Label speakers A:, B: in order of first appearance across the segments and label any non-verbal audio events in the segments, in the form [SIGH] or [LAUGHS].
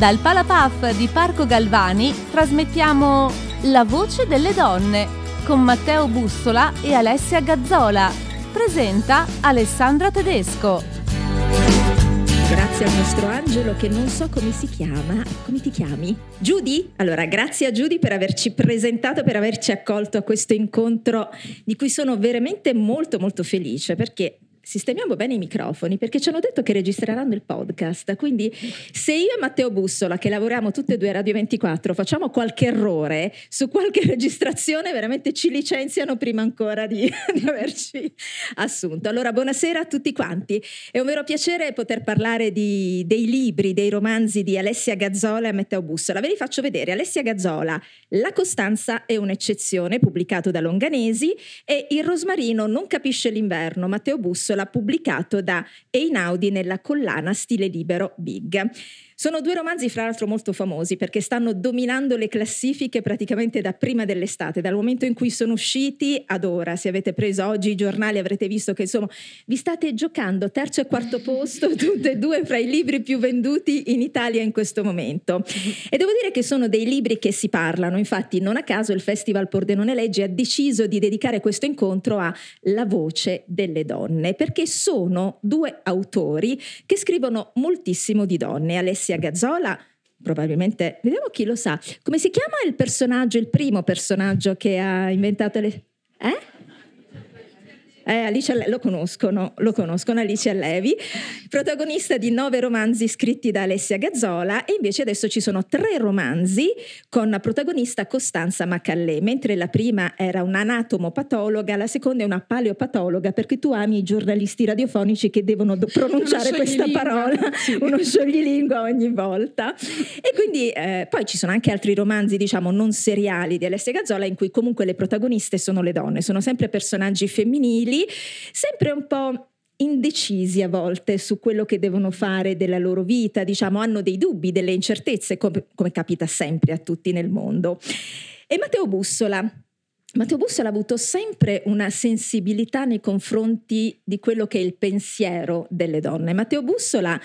A: Dal Palapaf di Parco Galvani trasmettiamo La voce delle donne con Matteo Bussola e Alessia Gazzola. Presenta Alessandra Tedesco.
B: Grazie al nostro Angelo che non so come si chiama. Come ti chiami? Judy? Allora, grazie a Judy per averci presentato, per averci accolto a questo incontro di cui sono veramente molto molto felice perché sistemiamo bene i microfoni perché ci hanno detto che registreranno il podcast. Quindi, se io e Matteo Bussola, che lavoriamo tutte e due a Radio 24, facciamo qualche errore su qualche [LAUGHS] registrazione, veramente ci licenziano prima ancora di, [LAUGHS] di averci assunto. Allora, buonasera a tutti quanti. È un vero piacere poter parlare di, dei libri, dei romanzi di Alessia Gazzola e Matteo Bussola. Ve li faccio vedere. Alessia Gazzola, La Costanza è un'eccezione, pubblicato da Longanesi, e Il Rosmarino non capisce l'inverno, Matteo Bussola Pistola pubblicato da Einaudi nella collana Stile Libero Big. Sono due romanzi, fra l'altro, molto famosi perché stanno dominando le classifiche praticamente da prima dell'estate, dal momento in cui sono usciti ad ora. Se avete preso oggi i giornali avrete visto che insomma vi state giocando terzo e quarto posto, [LAUGHS] tutte e due fra i libri più venduti in Italia in questo momento. E devo dire che sono dei libri che si parlano, infatti non a caso il Festival Pordenone Legge ha deciso di dedicare questo incontro a La voce delle donne, perché sono due autori che scrivono moltissimo di donne. Alessia Alessia Gazzola probabilmente, vediamo chi lo sa, come si chiama il personaggio, il primo personaggio che ha inventato le... Eh? Eh, Alice lo conoscono, lo conoscono Alice Allevi, protagonista di nove romanzi scritti da Alessia Gazzola e invece adesso ci sono tre romanzi con protagonista Costanza Macallè, mentre la prima era un'anatomopatologa, la seconda è una paleopatologa perché tu ami i giornalisti radiofonici che devono do- pronunciare questa parola, [LAUGHS] sì. uno scioglilingua ogni volta. E quindi eh, poi ci sono anche altri romanzi, diciamo, non seriali di Alessia Gazzola in cui comunque le protagoniste sono le donne, sono sempre personaggi femminili sempre un po' indecisi a volte su quello che devono fare della loro vita, diciamo, hanno dei dubbi, delle incertezze, come, come capita sempre a tutti nel mondo. E Matteo Bussola, Matteo Bussola ha avuto sempre una sensibilità nei confronti di quello che è il pensiero delle donne. Matteo Bussola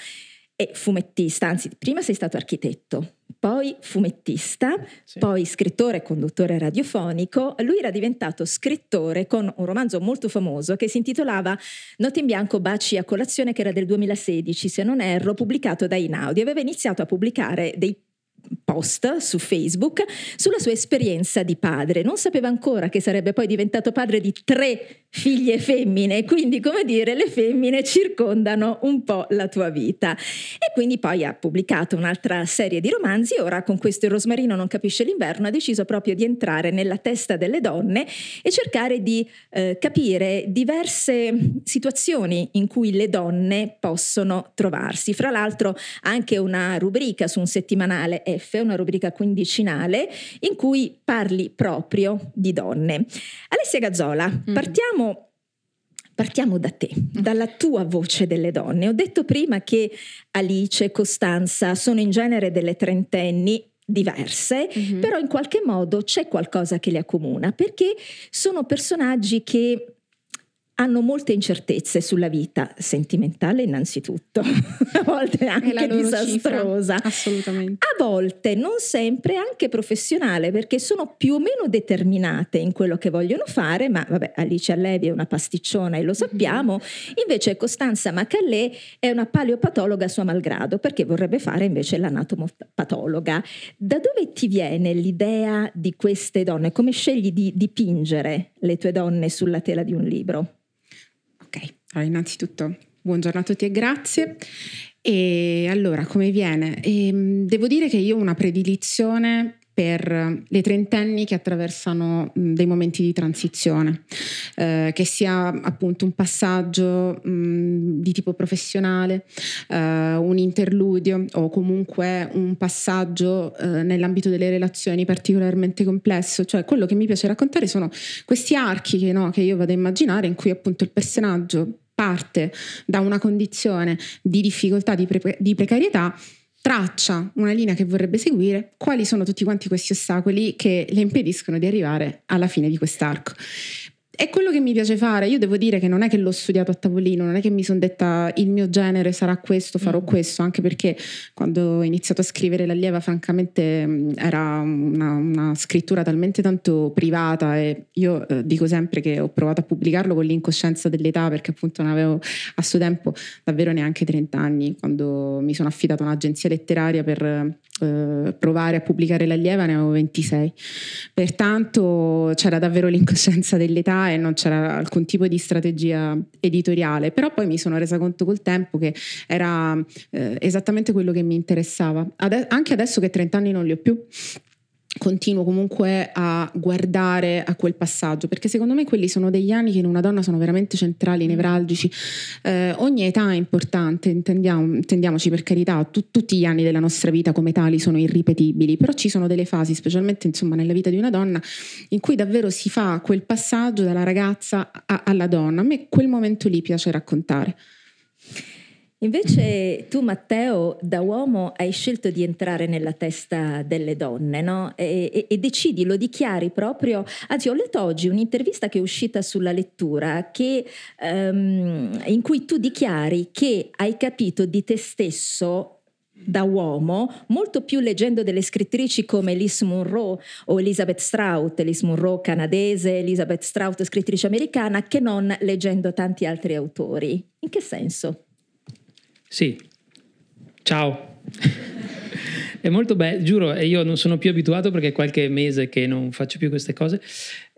B: è fumettista, anzi prima sei stato architetto, poi fumettista, sì. poi scrittore e conduttore radiofonico. Lui era diventato scrittore con un romanzo molto famoso che si intitolava Notte in bianco baci a colazione che era del 2016, se non erro, pubblicato da Inaudi. Aveva iniziato a pubblicare dei post su Facebook sulla sua esperienza di padre. Non sapeva ancora che sarebbe poi diventato padre di tre figlie femmine, quindi come dire le femmine circondano un po' la tua vita. E quindi poi ha pubblicato un'altra serie di romanzi, ora con questo il Rosmarino non capisce l'inverno ha deciso proprio di entrare nella testa delle donne e cercare di eh, capire diverse situazioni in cui le donne possono trovarsi. Fra l'altro anche una rubrica su un settimanale F, una rubrica quindicinale in cui parli proprio di donne. Alessia Gazzola, mm. partiamo Partiamo da te, dalla tua voce delle donne. Ho detto prima che Alice e Costanza sono in genere delle trentenni diverse, mm-hmm. però in qualche modo c'è qualcosa che le accomuna, perché sono personaggi che hanno molte incertezze sulla vita sentimentale innanzitutto, [LAUGHS] a volte anche disastrosa,
C: assolutamente.
B: A volte, non sempre, anche professionale, perché sono più o meno determinate in quello che vogliono fare, ma vabbè, Alice Allevi è una pasticciona e lo sappiamo, invece Costanza Macallè è una paleopatologa a sua malgrado, perché vorrebbe fare invece l'anatomopatologa. Da dove ti viene l'idea di queste donne? Come scegli di dipingere le tue donne sulla tela di un libro?
C: Allora, innanzitutto, buongiorno a tutti e grazie. E allora, come viene? E, ehm, devo dire che io ho una predilizione per le trentenni che attraversano dei momenti di transizione, eh, che sia appunto un passaggio mh, di tipo professionale, eh, un interludio o comunque un passaggio eh, nell'ambito delle relazioni particolarmente complesso. Cioè quello che mi piace raccontare sono questi archi che, no, che io vado a immaginare in cui appunto il personaggio parte da una condizione di difficoltà, di, pre- di precarietà traccia una linea che vorrebbe seguire, quali sono tutti quanti questi ostacoli che le impediscono di arrivare alla fine di quest'arco. È quello che mi piace fare. Io devo dire che non è che l'ho studiato a tavolino, non è che mi sono detta il mio genere sarà questo, farò mm. questo, anche perché quando ho iniziato a scrivere l'allieva, francamente mm, era una, una scrittura talmente tanto privata e io eh, dico sempre che ho provato a pubblicarlo con l'incoscienza dell'età perché appunto non avevo a suo tempo davvero neanche 30 anni quando mi sono affidata a un'agenzia letteraria per eh, provare a pubblicare l'allieva ne avevo 26 pertanto c'era davvero l'incoscienza dell'età e non c'era alcun tipo di strategia editoriale però poi mi sono resa conto col tempo che era eh, esattamente quello che mi interessava. Ade- anche adesso che 30 anni non li ho più continuo comunque a guardare a quel passaggio perché secondo me quelli sono degli anni che in una donna sono veramente centrali, nevralgici. Eh, ogni età è importante intendiamo, intendiamoci per carità tu, tutti gli anni della nostra vita come tali sono irripetibili però ci sono delle fasi specialmente insomma nella vita di una donna in cui davvero si fa quel passaggio dalla ragazza a, alla donna. A me quel momento lì piace raccontare
B: Invece tu Matteo da uomo hai scelto di entrare nella testa delle donne no? e, e, e, decidi, lo dichiari proprio, anzi ho letto oggi un'intervista che è uscita sulla lettura che, um, in cui tu dichiari che hai capito di te stesso da uomo, molto più leggendo delle scrittrici come Elise Munro o Elizabeth Strout, Elise Munro canadese, Elizabeth Strout scrittrice americana, che non leggendo tanti altri autori. In che senso?
D: Sì, ciao. è molto bello, giuro, io non sono più abituato perché è qualche mese che non faccio più queste cose.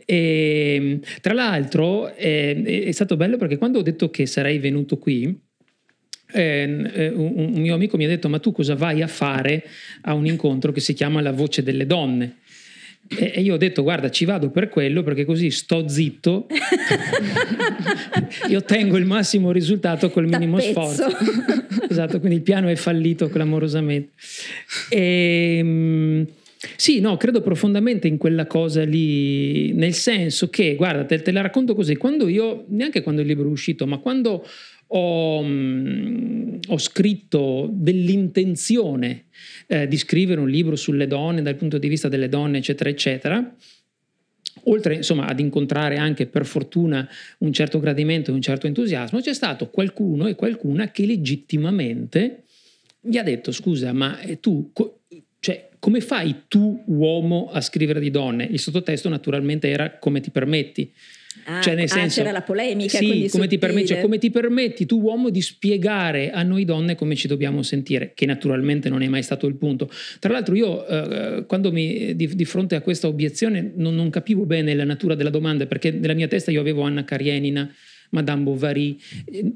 D: E, tra l'altro è, è stato bello perché quando ho detto che sarei venuto qui, eh, eh un, un, mio amico mi ha detto ma tu cosa vai a fare a un incontro che si chiama La voce delle donne? E io ho detto, guarda, ci vado per quello perché così sto zitto [LAUGHS] e ottengo il massimo risultato col minimo sforzo. [LAUGHS] esatto, quindi il piano è fallito clamorosamente. E, ehm, sì, no, credo profondamente in quella cosa lì, nel senso che, guarda, te, te la racconto così, quando io, neanche quando il libro è uscito, ma quando ho, mm, ho scritto dell'intenzione eh, di scrivere un libro sulle donne dal punto di vista delle donne, eccetera, eccetera. Oltre insomma ad incontrare anche per fortuna un certo gradimento e un certo entusiasmo, c'è stato qualcuno e qualcuna che legittimamente gli ha detto: Scusa, ma eh, tu, cioè, come fai tu, uomo, a scrivere di donne? Il sottotesto naturalmente era come ti permetti.
B: Ah, cioè nel ah, senso, c'era la polemica.
D: Sì, come ti, permetti, cioè, come ti, permetti, tu uomo di spiegare a noi donne come ci dobbiamo sentire, che naturalmente non è mai stato il punto. Tra l'altro io eh, quando mi, di, di, fronte a questa obiezione non, non, capivo bene la natura della domanda, perché nella mia testa io avevo Anna Karenina, Madame Bovary,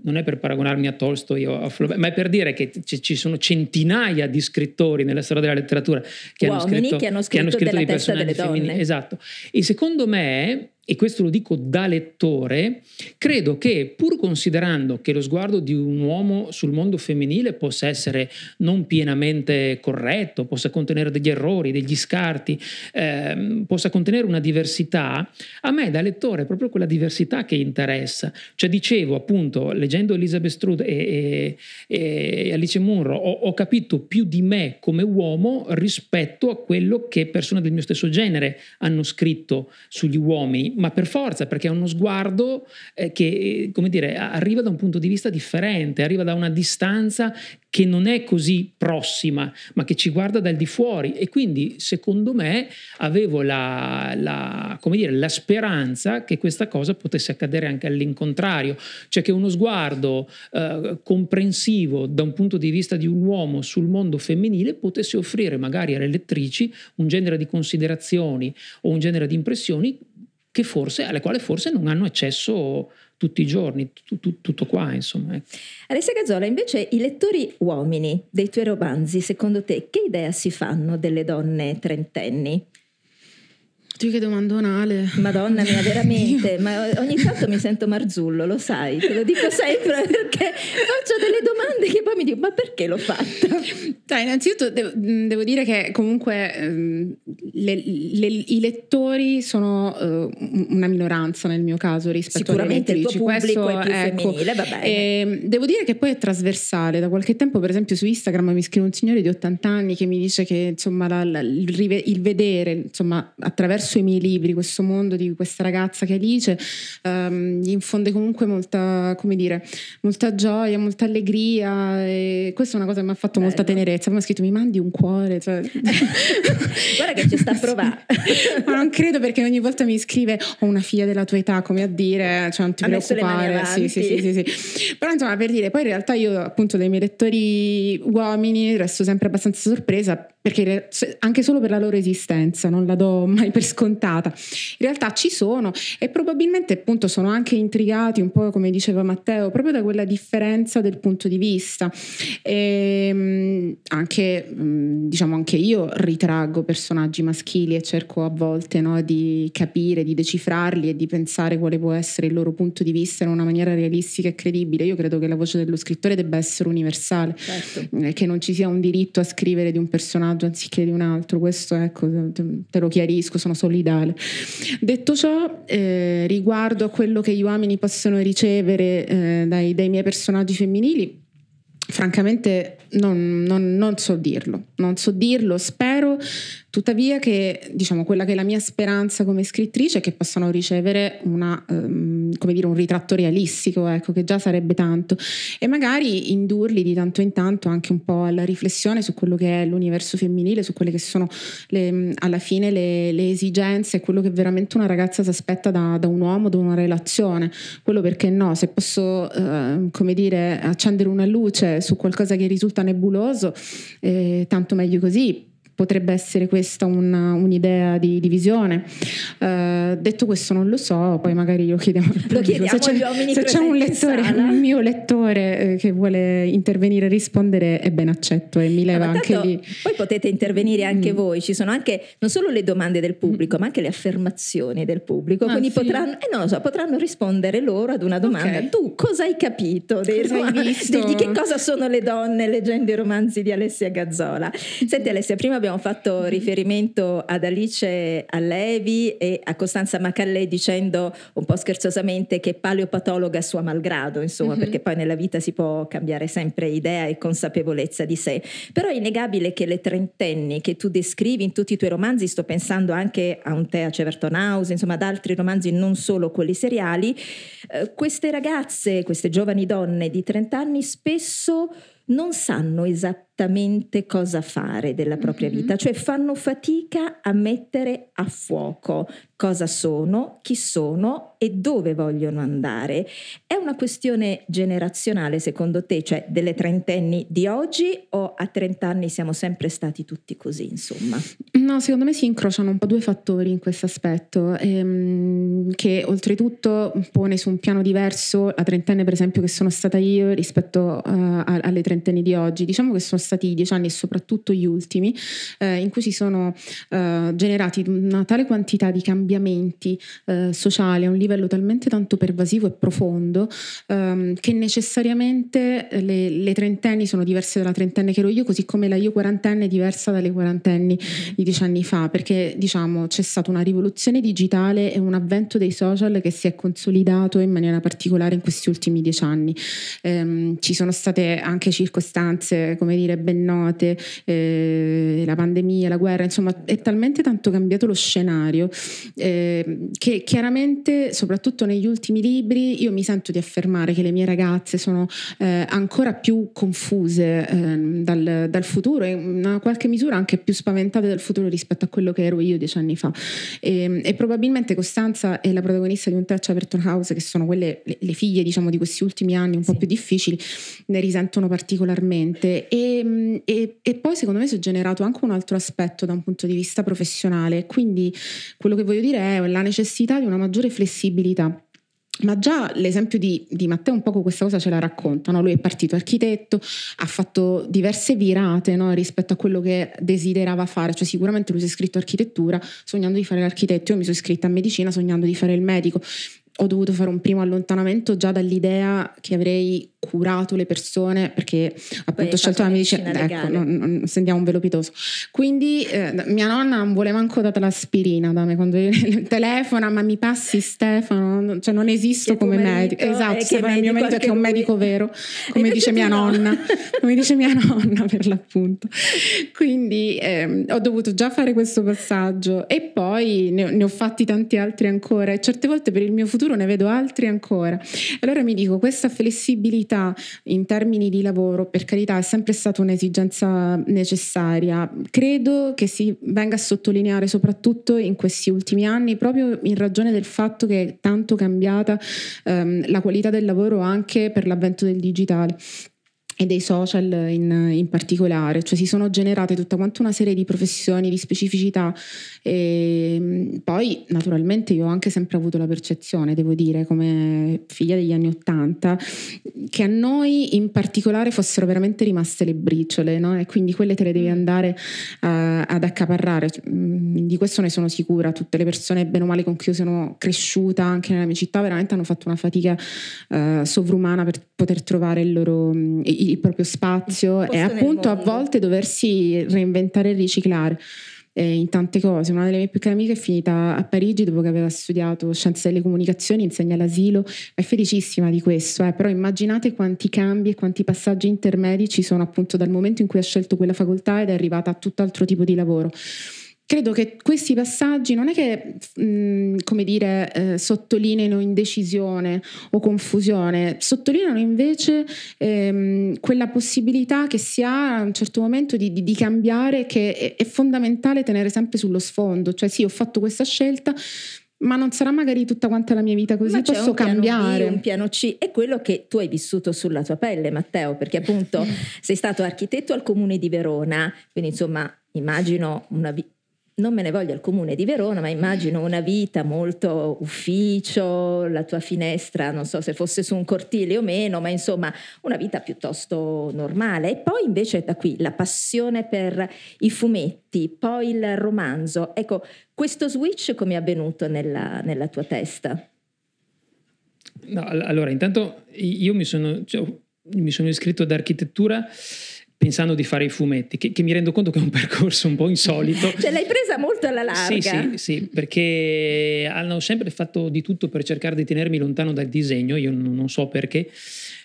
D: non è per paragonarmi a Tolstoi o a Flaubert, ma è per dire che c- ci sono centinaia di scrittori nella storia della letteratura che, hanno scritto,
B: che hanno scritto, che hanno scritto di personaggi femminili.
D: Esatto. E secondo me e questo lo dico da lettore, credo che pur considerando che lo sguardo di un uomo sul mondo femminile possa essere non pienamente corretto, possa contenere degli errori, degli scarti, ehm, possa contenere una diversità, a me da lettore è proprio quella diversità che interessa. Cioè dicevo appunto, leggendo Elizabeth Strude e, e, e Alice Munro, ho, ho capito più di me come uomo rispetto a quello che persone del mio stesso genere hanno scritto sugli uomini ma per forza, perché è uno sguardo eh, che, come dire, arriva da un punto di vista differente, arriva da una distanza che non è così prossima, ma che ci guarda dal di fuori. E quindi, secondo me, avevo la, la, dire, la speranza che questa cosa potesse accadere anche all'incontrario, cioè che uno sguardo eh, comprensivo da un punto di vista di un uomo sul mondo femminile potesse offrire magari alle lettrici un genere di considerazioni o un genere di impressioni forse, alle quali forse non hanno accesso tutti i giorni, tu, tu, tutto qua insomma. Ecco.
B: Alessia Gazzola, invece i lettori uomini dei tuoi romanzi, secondo te che idea si fanno delle donne trentenni?
C: Dio che domandonale.
B: Madonna mia, [LAUGHS] veramente. ma ogni tanto mi sento Marzullo, lo sai, te lo dico sempre perché faccio delle domande che poi mi dico, ma perché l'ho fatta?
C: Dai, innanzitutto devo, devo dire che comunque ehm, le, le, i lettori sono uh, una minoranza nel mio caso rispetto
B: Sicuramente
C: alle
B: lettrici. Sicuramente il tuo pubblico è più ecco, femminile, va bene.
C: E, devo dire che poi è trasversale. Da qualche tempo, per esempio, su Instagram mi scrive un signore di 80 anni che mi dice che insomma la, la, il, il vedere insomma attraverso i miei libri, questo mondo di questa ragazza che è Alice, um, gli infonde comunque molta, come dire, molta gioia, molta allegria e questa è una cosa che mi ha fatto Bello. molta tenerezza. Mi ha scritto mi mandi un cuore. Cioè... [LAUGHS]
B: Guarda che ci sta a provare. [LAUGHS]
C: Ma non credo perché ogni volta mi scrive ho una figlia della tua età, come a dire, cioè non ti ha preoccupare. Sì, sì, sì, sì, sì. Però insomma per dire, poi in realtà io appunto dei miei lettori uomini resto sempre abbastanza sorpresa perché anche solo per la loro esistenza non la do mai per scontata. In realtà ci sono e probabilmente appunto sono anche intrigati un po' come diceva Matteo, proprio da quella differenza del punto di vista. E, ehm, anche diciamo anche io ritraggo personaggi maschili e cerco a volte no, di capire, di decifrarli e di pensare quale può essere il loro punto di vista in una maniera realistica e credibile. Io credo che la voce dello scrittore debba essere universale, certo. che non ci sia un diritto a scrivere di un personaggio personaggio anziché di un altro, questo ecco, te lo chiarisco, sono solidale. Detto ciò, eh, riguardo a quello che gli uomini possono ricevere eh, dai, dai miei personaggi femminili, francamente non, non, non, so dirlo, non so dirlo, spero tuttavia che diciamo quella che è la mia speranza come scrittrice è che possano ricevere una, um, dire, un ritratto realistico, ecco, che già sarebbe tanto. E magari indurli di tanto in tanto anche un po' alla riflessione su quello che è l'universo femminile, su quelle che sono le, alla fine le, le, esigenze quello che veramente una ragazza si aspetta da, da, un uomo, da una relazione, quello perché no, se posso uh, come dire accendere una luce su qualcosa che risulta nebuloso, eh, tanto meglio così, potrebbe essere questa una, un'idea di divisione. Uh, detto questo non lo so, poi magari lo chiediamo al
B: pubblico. Lo chiediamo se c'è,
C: se c'è un lettore, un mio lettore eh, che vuole intervenire e rispondere è ben accetto e mi leva anche lì.
B: Poi potete intervenire anche mm. voi, ci sono anche non solo le domande del pubblico, mm. ma anche le affermazioni del pubblico, ah, quindi sì? potranno, eh, so, potranno, rispondere loro ad una domanda. Okay. Tu cosa hai capito? Dei, cosa hai [LAUGHS] visto? Di che cosa sono le donne leggendo i romanzi di Alessia Gazzola? Senti Alessia, prima abbiamo fatto riferimento ad Alice Allevi e a Costanza Macallè dicendo un po' scherzosamente che paleopatologa sua malgrado, insomma, mm-hmm. perché poi nella vita si può cambiare sempre idea e consapevolezza di sé. Però è innegabile che le trentenni che tu descrivi in tutti i tuoi romanzi, sto pensando anche a un Tea Ceverton House, insomma ad altri romanzi non solo quelli seriali, eh, queste ragazze, queste giovani donne di 30 anni spesso non sanno esattamente cosa fare della propria mm-hmm. vita, cioè fanno fatica a mettere a fuoco cosa sono, chi sono e dove vogliono andare. È una questione generazionale secondo te, cioè delle trentenni di oggi o a trent'anni siamo sempre stati tutti così, insomma?
C: No, secondo me si incrociano un po' due fattori in questo aspetto, ehm, che oltretutto pone su un piano diverso la trentenne per esempio che sono stata io rispetto uh, alle trentenni di oggi. Diciamo che sono i dieci anni e soprattutto gli ultimi eh, in cui si sono uh, generati una tale quantità di cambiamenti eh, sociali a un livello talmente tanto pervasivo e profondo ehm, che necessariamente le, le, trentenni sono diverse dalla trentenne che ero io, così come la io quarantenne è diversa dalle quarantenni mm-hmm. di dieci anni fa, perché diciamo c'è stata una rivoluzione digitale e un avvento dei social che si è consolidato in maniera particolare in questi ultimi dieci anni. Ehm, ci sono state anche circostanze, come dire, ben note, eh, la pandemia, la guerra, insomma è talmente tanto cambiato lo scenario eh, che chiaramente, soprattutto negli ultimi libri, io mi sento di affermare che le mie ragazze sono eh, ancora più confuse eh, dal, dal, futuro e in qualche misura anche più spaventate dal futuro rispetto a quello che ero io dieci anni fa. E, ehm, e probabilmente Costanza è la protagonista di un Touch Averton House, che sono quelle, le, le figlie diciamo, di questi ultimi anni un po' più difficili, ne risentono particolarmente. E, e, e poi secondo me si è generato anche un altro aspetto da un punto di vista professionale, quindi quello che voglio dire è la necessità di una maggiore flessibilità. Ma già l'esempio di, di, Matteo un poco questa cosa ce la racconta, no? lui è partito architetto, ha fatto diverse virate no? rispetto a quello che desiderava fare, cioè sicuramente lui si è iscritto a architettura sognando di fare l'architetto, io mi sono iscritta a medicina sognando di fare il medico, ho dovuto fare un primo allontanamento già dall'idea che avrei curato le persone perché appunto ho scelto la medicina ecco, non, non, sentiamo un velo pietoso. Quindi eh, mia nonna non voleva manco data l'aspirina da me quando telefona ma mi passi Stefano? Cioè non esisto come medico. esatto Stefano è il mio marito che è un medico vero come dice mia no. nonna come dice mia nonna per l'appunto. Quindi eh, ho dovuto già fare questo passaggio e poi ne, ne ho fatti tanti altri ancora e certe volte per il mio futuro ne vedo altri ancora allora mi dico questa flessibilità in termini di lavoro, per carità, è sempre stata un'esigenza necessaria. Credo che si venga a sottolineare soprattutto in questi ultimi anni, proprio in ragione del fatto che è tanto cambiata ehm, la qualità del lavoro anche per l'avvento del digitale e dei social in, in, particolare, cioè si sono generate tutta quanta una serie di professioni, di specificità e mm, poi naturalmente io ho anche sempre avuto la percezione, devo dire, come figlia degli anni Ottanta, che a noi in particolare fossero veramente rimaste le briciole no? e quindi quelle te le devi mm. andare uh, ad accaparrare, mm, di questo ne sono sicura, tutte le persone bene o male con cui io sono cresciuta anche nella mia città veramente hanno fatto una fatica uh, sovrumana per poter trovare il loro... Il il proprio spazio e appunto a volte doversi reinventare e riciclare eh, in tante cose. Una delle mie più care amiche è finita a Parigi dopo che aveva studiato scienze delle comunicazioni, insegna l'asilo, è felicissima di questo, eh, però immaginate quanti cambi e quanti passaggi intermedi ci sono appunto dal momento in cui ha scelto quella facoltà ed è arrivata a tutt'altro tipo di lavoro credo che questi passaggi non è che, mh, come dire, eh, sottolineino indecisione o confusione, sottolineano invece ehm, quella possibilità che si ha a un certo momento di, di, di cambiare, che è, è, fondamentale tenere sempre sullo sfondo. Cioè sì, ho fatto questa scelta, ma non sarà magari tutta quanta la mia vita così, ma posso cambiare.
B: B, un piano C è quello che tu hai vissuto sulla tua pelle, Matteo, perché appunto [LAUGHS] sei stato architetto al comune di Verona, quindi insomma immagino una vita non me ne voglio al comune di Verona, ma immagino una vita molto ufficio, la tua finestra, non so se fosse su un cortile o meno, ma insomma una vita piuttosto normale. E poi invece da qui la passione per i fumetti, poi il romanzo. Ecco, questo switch come è avvenuto nella, nella tua testa?
D: No, allora, intanto io mi sono, cioè, mi sono iscritto ad architettura pensando di fare i fumetti, che, che, mi rendo conto che è un [LAUGHS] percorso un po' insolito.
B: cioè l'hai presa molto alla larga.
D: Sì, sì, sì, perché hanno sempre fatto di tutto per cercare di tenermi lontano dal disegno, io non, non so perché.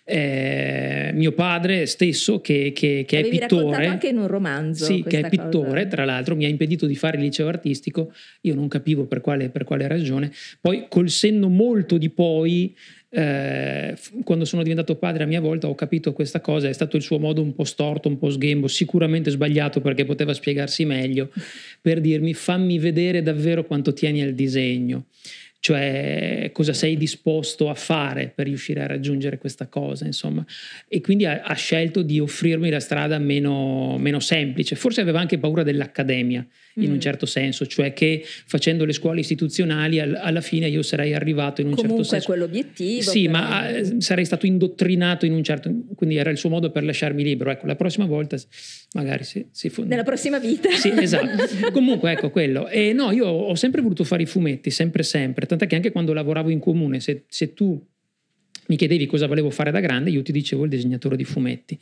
D: Eh, mio padre stesso che, che, che è pittore
B: anche in un romanzo
D: sì, che è pittore cosa. tra l'altro mi ha impedito di fare il liceo artistico io non capivo per quale, per quale ragione poi col senno molto di poi eh, quando sono diventato padre a mia volta ho capito questa cosa, è stato il suo modo un po' storto, un po' sghembo, sicuramente sbagliato perché poteva spiegarsi meglio, per dirmi fammi vedere davvero quanto tieni al disegno cioè cosa sei disposto a fare per riuscire a raggiungere questa cosa, insomma. E quindi ha, ha scelto di offrirmi la strada meno, meno, semplice. Forse aveva anche paura dell'accademia, in mm. un certo senso, cioè che facendo le scuole istituzionali al, alla fine io sarei arrivato in un
B: Comunque
D: certo senso.
B: Comunque quell'obiettivo.
D: Sì, ma eh, sarei stato indottrinato in un certo... quindi era il suo modo per lasciarmi libero. Ecco, la prossima volta magari si, si fu...
B: Nella prossima vita.
D: Sì, esatto. [LAUGHS] Comunque, ecco quello. E no, io ho sempre voluto fare i fumetti, sempre, sempre tant'è che anche quando lavoravo in comune, se, se tu mi chiedevi cosa volevo fare da grande, io ti dicevo il disegnatore di fumetti.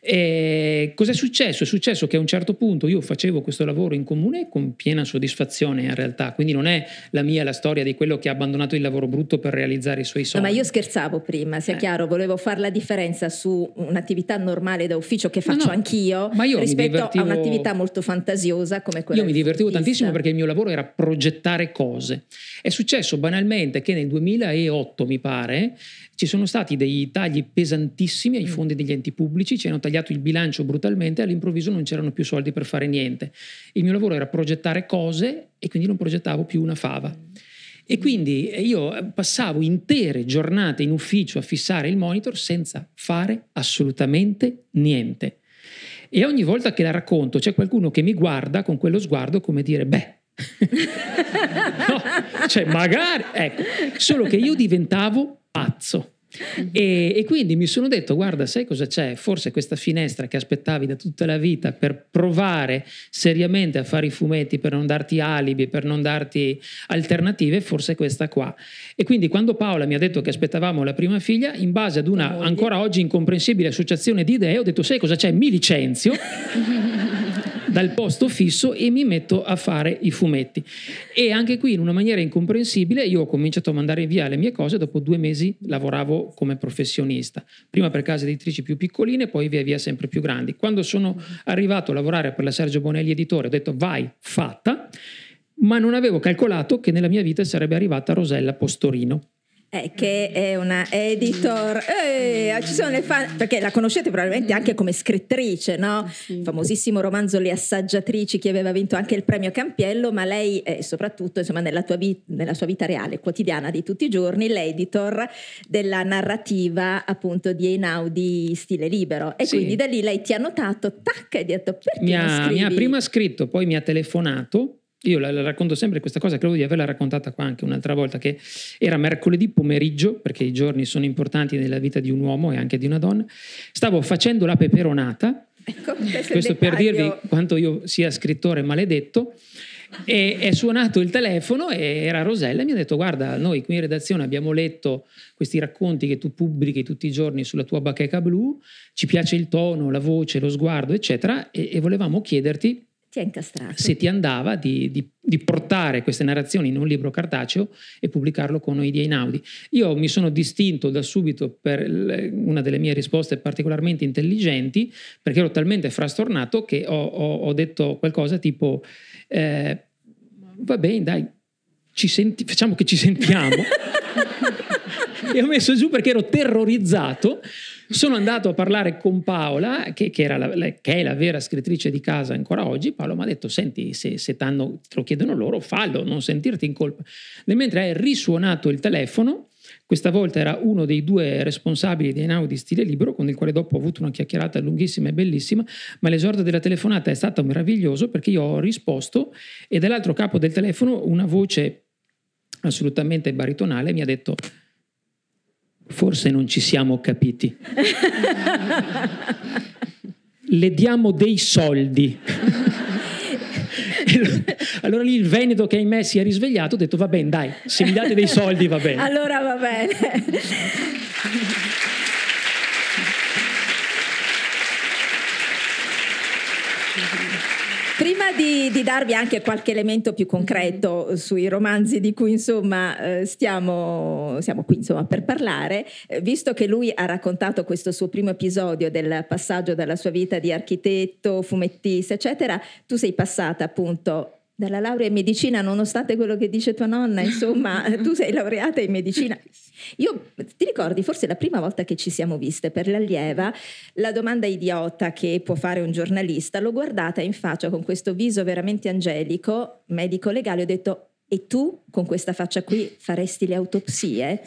D: E cos'è successo? È successo che a un certo punto io facevo questo lavoro in comune con piena soddisfazione in realtà, quindi non è la mia la storia di quello che ha abbandonato il lavoro brutto per realizzare i suoi sogni.
B: No, ma io scherzavo prima, sia eh. chiaro, volevo fare la differenza su un'attività normale da ufficio che faccio no, no, anch'io rispetto divertivo... a un'attività molto fantasiosa come quella
D: Io mi divertivo tantissimo perché il mio lavoro era progettare cose. È successo banalmente che nel 2008, mi pare, ci sono stati dei tagli pesantissimi ai mm. fondi degli enti pubblici, ci hanno tagliato il bilancio brutalmente e all'improvviso non c'erano più soldi per fare niente. Il mio lavoro era progettare cose e quindi non progettavo più una fava. E quindi io passavo intere giornate in ufficio a fissare il monitor senza fare assolutamente niente. E ogni volta che la racconto c'è qualcuno che mi guarda con quello sguardo come dire, beh, [LAUGHS] no, cioè magari, ecco, solo che io diventavo pazzo. E, e, quindi mi sono detto, guarda, sai cosa c'è? Forse questa finestra che aspettavi da tutta la vita per provare seriamente a fare i fumetti, per non darti alibi, per non darti alternative, forse è questa qua. E quindi quando Paola mi ha detto che aspettavamo la prima figlia, in base ad una ancora oggi incomprensibile associazione di idee, ho detto, sai cosa c'è? Mi licenzio. [LAUGHS] dal posto fisso e mi metto a fare i fumetti. E anche qui in una maniera incomprensibile io ho cominciato a mandare via le mie cose, dopo due mesi lavoravo come professionista, prima per case editrici più piccoline, poi via via sempre più grandi. Quando sono arrivato a lavorare per la Sergio Bonelli Editore ho detto vai, fatta, ma non avevo calcolato che nella mia vita sarebbe arrivata Rosella Postorino
B: eh, che è una editor, eh, ci sono le fan, perché la conoscete probabilmente anche come scrittrice, no? Sì. famosissimo romanzo Le assaggiatrici che aveva vinto anche il premio Campiello, ma lei è soprattutto insomma, nella, vita, nella sua vita reale, quotidiana di tutti i giorni, l'editor della narrativa appunto di Einaudi stile libero. E sì. quindi da lì lei ti ha notato, tac, e ha detto perché
D: mi ha, mi ha prima scritto, poi mi ha telefonato io la, la, racconto sempre questa cosa, credo di averla raccontata qua anche un'altra volta, che era mercoledì pomeriggio, perché i giorni sono importanti nella vita di un uomo e anche di una donna, stavo facendo la peperonata, ecco, questo [LAUGHS] per dirvi quanto io sia scrittore maledetto, e è suonato il telefono e era Rosella e mi ha detto guarda noi qui in redazione abbiamo letto questi racconti che tu pubblichi tutti i giorni sulla tua bacheca blu ci piace il tono, la voce, lo sguardo eccetera e, e volevamo chiederti
B: ti ha incastrato.
D: Se ti andava di, di, di, portare queste narrazioni in un libro cartaceo e pubblicarlo con noi di Einaudi. Io mi sono distinto da subito per una delle mie risposte particolarmente intelligenti, perché ero talmente frastornato che ho, ho, ho detto qualcosa tipo, eh, va bene, dai, senti, facciamo che ci sentiamo. [LAUGHS] e ho messo giù perché ero terrorizzato sono andato a parlare con Paola, che, che, la, che, è la vera scrittrice di casa ancora oggi. Paola mi ha detto: Senti, se, se te lo chiedono loro, fallo, non sentirti in colpa. E mentre è risuonato il telefono, questa volta era uno dei due responsabili di Einaudi Stile Libero, con il quale dopo ho avuto una chiacchierata lunghissima e bellissima, ma l'esordio della telefonata è stato meraviglioso perché io ho risposto e dall'altro capo del telefono una voce assolutamente baritonale mi ha detto Forse non ci siamo capiti. Le diamo dei soldi. allora lì il Veneto che ahimè si è risvegliato ha detto va bene dai, se mi date dei soldi va bene.
B: Allora va bene. Prima di, di, darvi anche qualche elemento più concreto sui romanzi di cui insomma eh, stiamo, siamo qui insomma, per parlare, eh, visto che lui ha raccontato questo suo primo episodio del passaggio dalla sua vita di architetto, fumettista, eccetera, tu sei passata appunto dalla laurea in medicina, nonostante quello che dice tua nonna, insomma, [LAUGHS] tu sei laureata in medicina. Io ti ricordi, forse la prima volta che ci siamo viste per l'allieva, la domanda idiota che può fare un giornalista, l'ho guardata in faccia con questo viso veramente angelico, medico legale, ho detto e tu con questa faccia qui faresti le autopsie?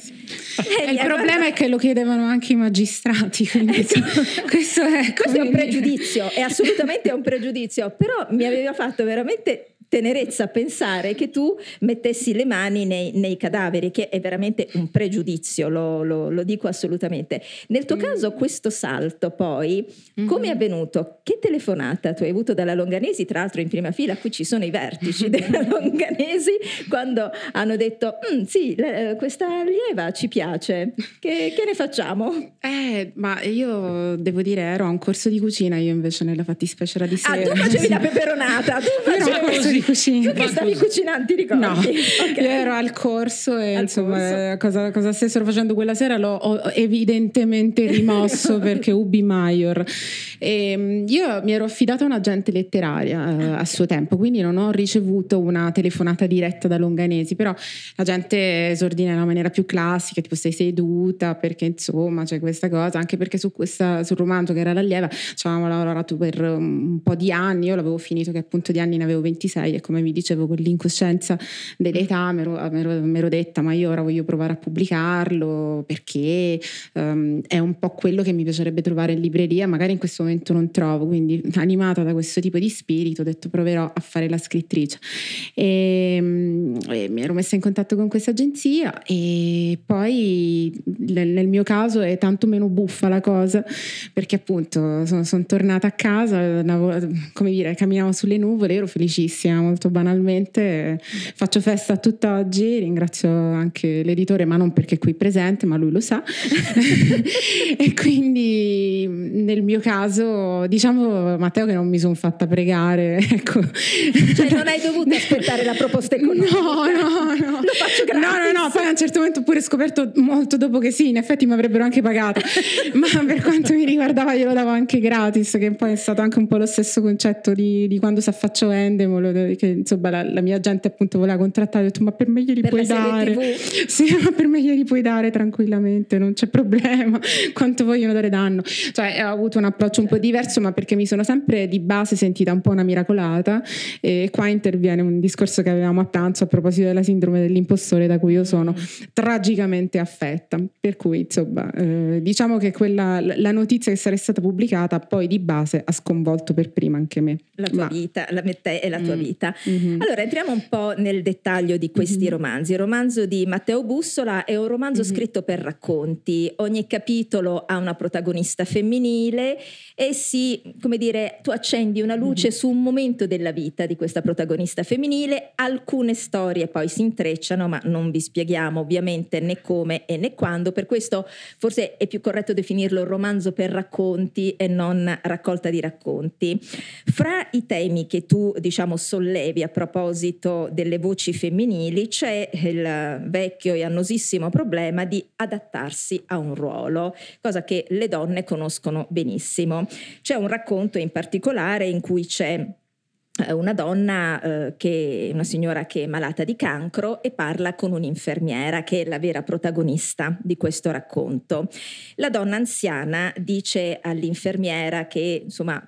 C: Eh, il problema è che lo chiedevano anche i magistrati, quindi ecco. [LAUGHS] questo, è,
B: questo è un pregiudizio, è assolutamente un pregiudizio, però mi aveva fatto veramente tenerezza pensare che tu mettessi le mani nei, nei cadaveri, che è veramente un pregiudizio, lo, lo, lo dico assolutamente. Nel tuo mm. caso questo salto poi, mm-hmm. come è avvenuto? Che telefonata tu hai avuto dalla Longanesi? Tra l'altro in prima fila qui ci sono i vertici [LAUGHS] della Longanesi quando hanno detto mm, sì, le, questa allieva ci piace, che, che, ne facciamo?
C: Eh, ma io devo dire ero a un corso di cucina, io invece nella fattispecie era di sera.
B: Ah, tu facevi la [LAUGHS] peperonata, tu facevi...
C: Ero a corso di cucina.
B: Tu che stavi cucinando, ti ricordi?
C: No, [LAUGHS] okay. io ero al corso e al insomma corso. Cosa, cosa, stessero facendo quella sera l'ho evidentemente rimosso [LAUGHS] perché Ubi Maior. E ehm, io mi ero affidata a un'agente letteraria eh, a suo tempo, quindi non ho ricevuto una telefonata diretta da Longanesi, però la gente esordi nella maniera più classica, tipo sei seduta, perché insomma c'è questa cosa, anche perché su questa, sul romanzo che era l'allieva ci avevamo lavorato per un po' di anni, io l'avevo finito che appunto di anni ne avevo 26 poi e come vi dicevo con l'incoscienza dell'età mi ero detta ma io ora voglio provare a pubblicarlo perché um, è un po' quello che mi piacerebbe trovare in libreria, magari in questo momento non trovo, quindi animata da questo tipo di spirito ho detto proverò a fare la scrittrice. E, e mi ero messa in contatto con questa agenzia e poi nel mio caso è tanto meno buffa la cosa perché appunto sono, sono tornata a casa, come dire, camminavo sulle nuvole, ero felicissima molto banalmente, faccio festa a tutt'oggi, ringrazio anche l'editore ma non perché è qui presente ma lui lo sa. [LAUGHS] E quindi nel mio caso diciamo Matteo che non mi sono fatta pregare [LAUGHS] ecco.
B: cioè non hai dovuto aspettare la proposta economica.
C: No no no. [LAUGHS] Lo faccio gratis no no no poi a un certo momento ho pure scoperto molto dopo che sì in effetti mi avrebbero anche pagato. Ma per quanto mi riguardava glielo davo anche gratis che poi è stato anche un po' lo stesso concetto di, di quando si affacciò Endemol che insomma la, la, mia gente appunto voleva contrattare ho detto ma per me glieli per puoi dare [LAUGHS] sì ma per me glieli puoi dare tranquillamente non c'è problema. [LAUGHS] Quanto vogliono dare danno. Cioè ho avuto un approccio un po' diverso ma perché mi sono sempre di base sentita un po' una miracolata. E qua interviene un discorso che avevamo a pranzo a proposito della sindrome dell'impostore da cui io sono tragicamente affetta. Per cui insomma eh, diciamo che quella, la notizia che sarebbe stata pubblicata poi di base ha sconvolto per prima anche me.
B: La tua ma... vita la te e la tua mm. vita mm-hmm. allora entriamo un po' nel dettaglio di questi mm-hmm. romanzi il romanzo di Matteo Bussola è un romanzo mm-hmm. scritto per racconti ogni capitolo ha una protagonista femminile e si come dire tu accendi una luce mm-hmm. su un momento della vita di questa protagonista femminile alcune storie poi si intrecciano ma non vi spieghiamo ovviamente né come e né quando per questo forse è più corretto definirlo romanzo per racconti e non raccolta di racconti. Fra i temi che tu diciamo sollevi a proposito delle voci femminili c'è il vecchio e annosissimo problema di adattarsi a un ruolo, cosa che le donne conoscono benissimo. C'è un racconto in particolare in cui c'è eh, una donna, eh, che, una signora che è malata di cancro e parla con un'infermiera che è la vera protagonista di questo racconto. La donna anziana dice all'infermiera che insomma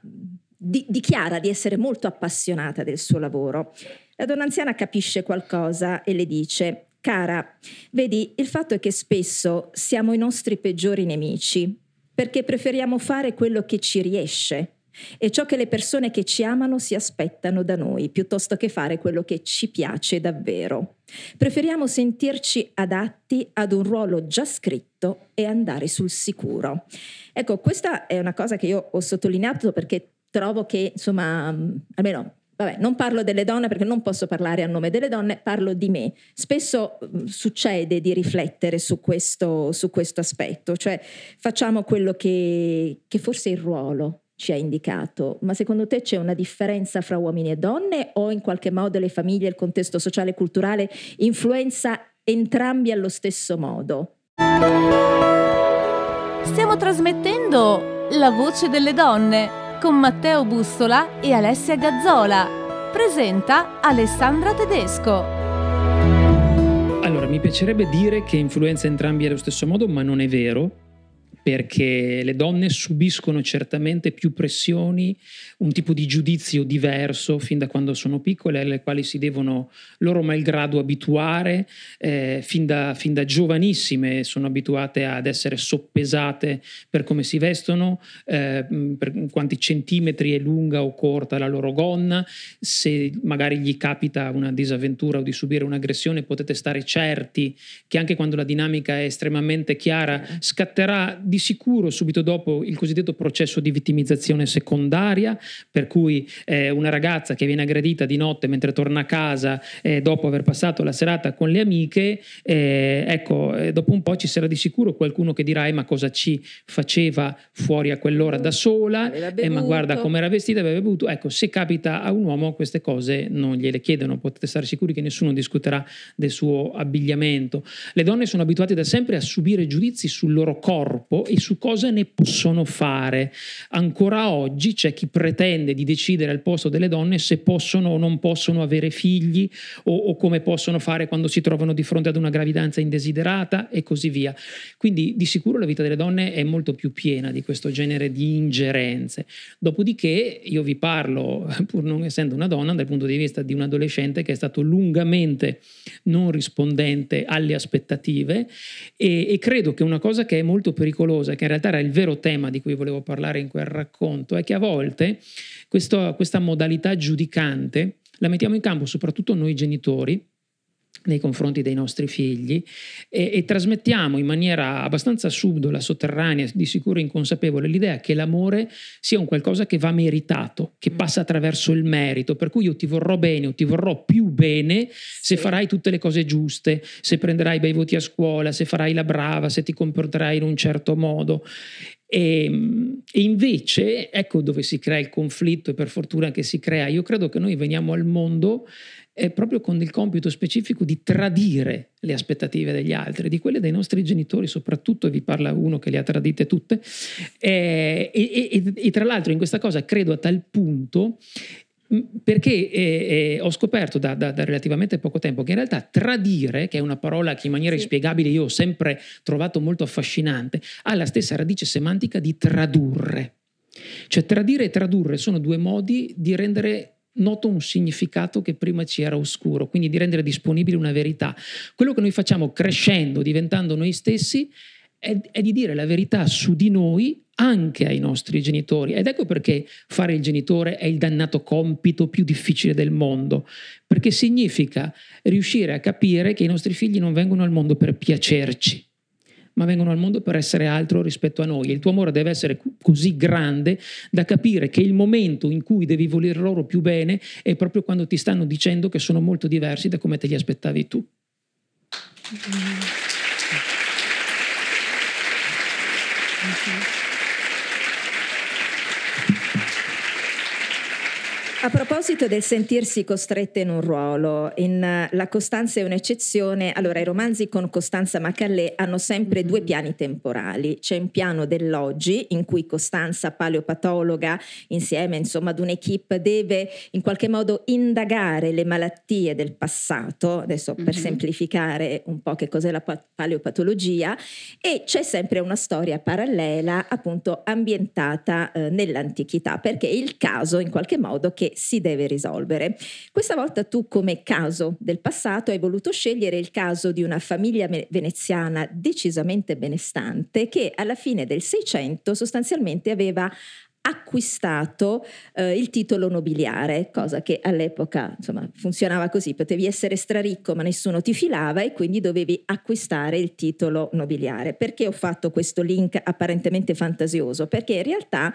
B: di, dichiara di essere molto appassionata del suo lavoro. La donna anziana capisce qualcosa e le dice Cara, vedi, il fatto è che spesso siamo i nostri peggiori nemici perché preferiamo fare quello che ci riesce è ciò che le persone che ci amano si aspettano da noi, piuttosto che fare quello che ci piace davvero. Preferiamo sentirci adatti ad un ruolo già scritto e andare sul sicuro. Ecco, questa è una cosa che io ho sottolineato perché trovo che, insomma, mm, almeno Vabbè, non parlo delle donne perché non posso parlare a nome delle donne, parlo di me. Spesso mm, succede di riflettere su questo, su questo aspetto, cioè facciamo quello che, che forse il ruolo ci ha indicato, ma secondo te c'è una differenza fra uomini e donne o in qualche modo le famiglie, il contesto sociale e culturale influenza entrambi allo stesso modo?
A: Stiamo trasmettendo La voce delle donne con Matteo Bussola e Alessia Gazzola. Presenta Alessandra Tedesco.
D: Allora, mi piacerebbe dire che influenza entrambi allo stesso modo, ma non è vero perché le donne subiscono certamente più pressioni, un tipo di giudizio diverso fin da quando sono piccole, alle quali si devono loro malgrado abituare, eh, fin, da, fin, da, giovanissime sono abituate ad essere soppesate per come si vestono, eh, per quanti centimetri è lunga o corta la loro gonna, se magari gli capita una disavventura o di subire un'aggressione potete stare certi che anche quando la dinamica è estremamente chiara scatterà di sicuro subito dopo il cosiddetto processo di vittimizzazione secondaria, per cui eh, una ragazza che viene aggredita di notte mentre torna a casa eh, dopo aver passato la serata con le amiche, eh, ecco, eh, dopo un po' ci sarà di sicuro qualcuno che dirà eh, ma cosa ci faceva fuori a quell'ora da sola, eh, ma guarda come era vestita, aveva bevuto. Ecco, se capita a un uomo queste cose non gliele chiedono, potete stare sicuri che nessuno discuterà del suo abbigliamento. Le donne sono abituate da sempre a subire giudizi sul loro corpo e su cosa ne possono fare. Ancora oggi c'è chi pretende di decidere al posto delle donne se possono o non possono avere figli o, o come possono fare quando si trovano di fronte ad una gravidanza indesiderata e così via. Quindi di sicuro la vita delle donne è molto più piena di questo genere di ingerenze. Dopodiché io vi parlo, [LAUGHS] pur non essendo una donna, dal punto di vista di un adolescente che è stato lungamente non rispondente alle aspettative e, e credo che una cosa che è molto pericolosa, che in realtà era il vero tema di cui volevo parlare in quel racconto, è che a volte questo, questa modalità giudicante la mettiamo in campo soprattutto noi genitori nei confronti dei nostri figli e, e, trasmettiamo in maniera abbastanza subdola, sotterranea, di sicuro inconsapevole, l'idea che l'amore sia un qualcosa che va meritato, che mm. passa attraverso il merito, per cui io ti vorrò bene o ti vorrò più bene se farai tutte le cose giuste, se prenderai bei voti a scuola, se farai la brava, se ti comporterai in un certo modo. E, e, invece, ecco dove si crea il conflitto e per fortuna che si crea. Io credo che noi veniamo al mondo è proprio con il compito specifico di tradire le aspettative degli altri, di quelle dei nostri genitori soprattutto, e vi parla uno che le ha tradite tutte, eh, e, e, e, tra l'altro in questa cosa credo a tal punto perché eh, eh, ho scoperto da, da, da, relativamente poco tempo che in realtà tradire, che è una parola che in maniera sì. inspiegabile io ho sempre trovato molto affascinante, ha la stessa radice semantica di tradurre. Cioè tradire e tradurre sono due modi di rendere noto un significato che prima ci era oscuro, quindi di rendere disponibile una verità. Quello che noi facciamo crescendo, diventando noi stessi, è, è, di dire la verità su di noi anche ai nostri genitori. Ed ecco perché fare il genitore è il dannato compito più difficile del mondo, perché significa riuscire a capire che i nostri figli non vengono al mondo per piacerci ma vengono al mondo per essere altro rispetto a noi. E il tuo amore deve essere così grande da capire che il momento in cui devi voler loro più bene è proprio quando ti stanno dicendo che sono molto diversi da come te li aspettavi tu. Mm-hmm.
B: A proposito del sentirsi costrette in un ruolo, in uh, La Costanza è un'eccezione, allora i romanzi con Costanza Macallè hanno sempre due piani temporali. C'è un piano dell'oggi in cui Costanza, paleopatologa, insieme insomma ad un'equipe, deve in qualche modo indagare le malattie del passato, adesso per mm-hmm. semplificare un po' che cos'è la paleopatologia, e c'è sempre una storia parallela appunto ambientata eh, nell'antichità, perché è il caso in qualche modo che si deve risolvere. Questa volta tu come caso del passato hai voluto scegliere il caso di una famiglia veneziana decisamente benestante che alla fine del Seicento sostanzialmente aveva acquistato eh, il titolo nobiliare, cosa che all'epoca insomma, funzionava così, potevi essere straricco ma nessuno ti filava e quindi dovevi acquistare il titolo nobiliare. Perché ho fatto questo link apparentemente fantasioso? Perché in realtà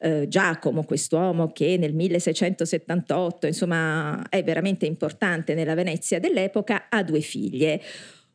B: eh, Giacomo, quest'uomo che nel 1678 insomma, è veramente importante nella Venezia dell'epoca, ha due figlie.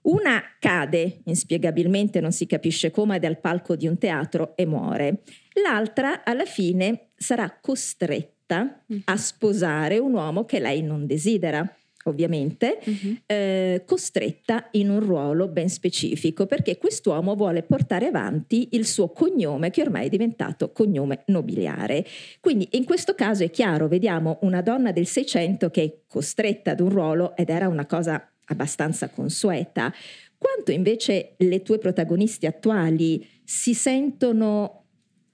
B: Una cade inspiegabilmente, non si capisce come, dal palco di un teatro e muore. L'altra alla fine sarà costretta mm. a sposare un uomo che lei non desidera ovviamente, uh-huh. eh, costretta in un ruolo ben specifico, perché quest'uomo vuole portare avanti il suo cognome che ormai è diventato cognome nobiliare. Quindi in questo caso è chiaro, vediamo una donna del Seicento che è costretta ad un ruolo ed era una cosa abbastanza consueta, quanto invece le tue protagoniste attuali si sentono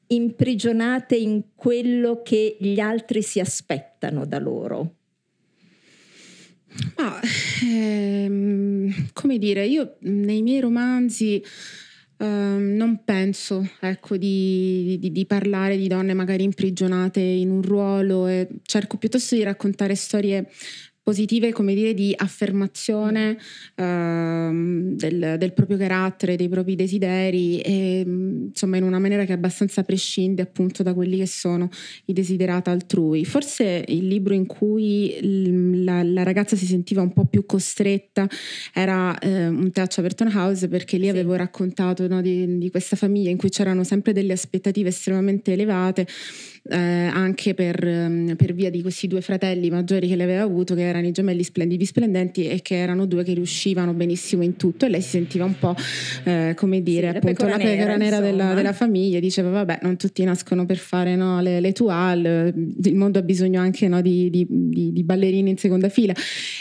B: imprigionate in quello che gli altri si aspettano da loro?
C: Ma, ehm, come dire, io nei miei romanzi ehm, non penso ecco, di, di, di, parlare di donne magari imprigionate in un ruolo e cerco piuttosto di raccontare storie positive, come dire, di affermazione uh, del, del, proprio carattere, dei propri desideri, e, insomma in una maniera che abbastanza prescinde appunto da quelli che sono i desiderata altrui. Forse il libro in cui la, la ragazza si sentiva un po' più costretta era eh, un Touch Averton House perché lì sì. avevo raccontato no, di, di questa famiglia in cui c'erano sempre delle aspettative estremamente elevate eh, anche per, ehm, per, via di questi due fratelli maggiori che lei aveva avuto, che erano i gemelli splendidi splendenti e che erano due che riuscivano benissimo in tutto. E lei si sentiva un po' eh, come dire, sì, appunto la pecora nera, della, della, famiglia, diceva vabbè non tutti nascono per fare no, le, le toile, il mondo ha bisogno anche no, di, di, di, di, ballerini in seconda fila.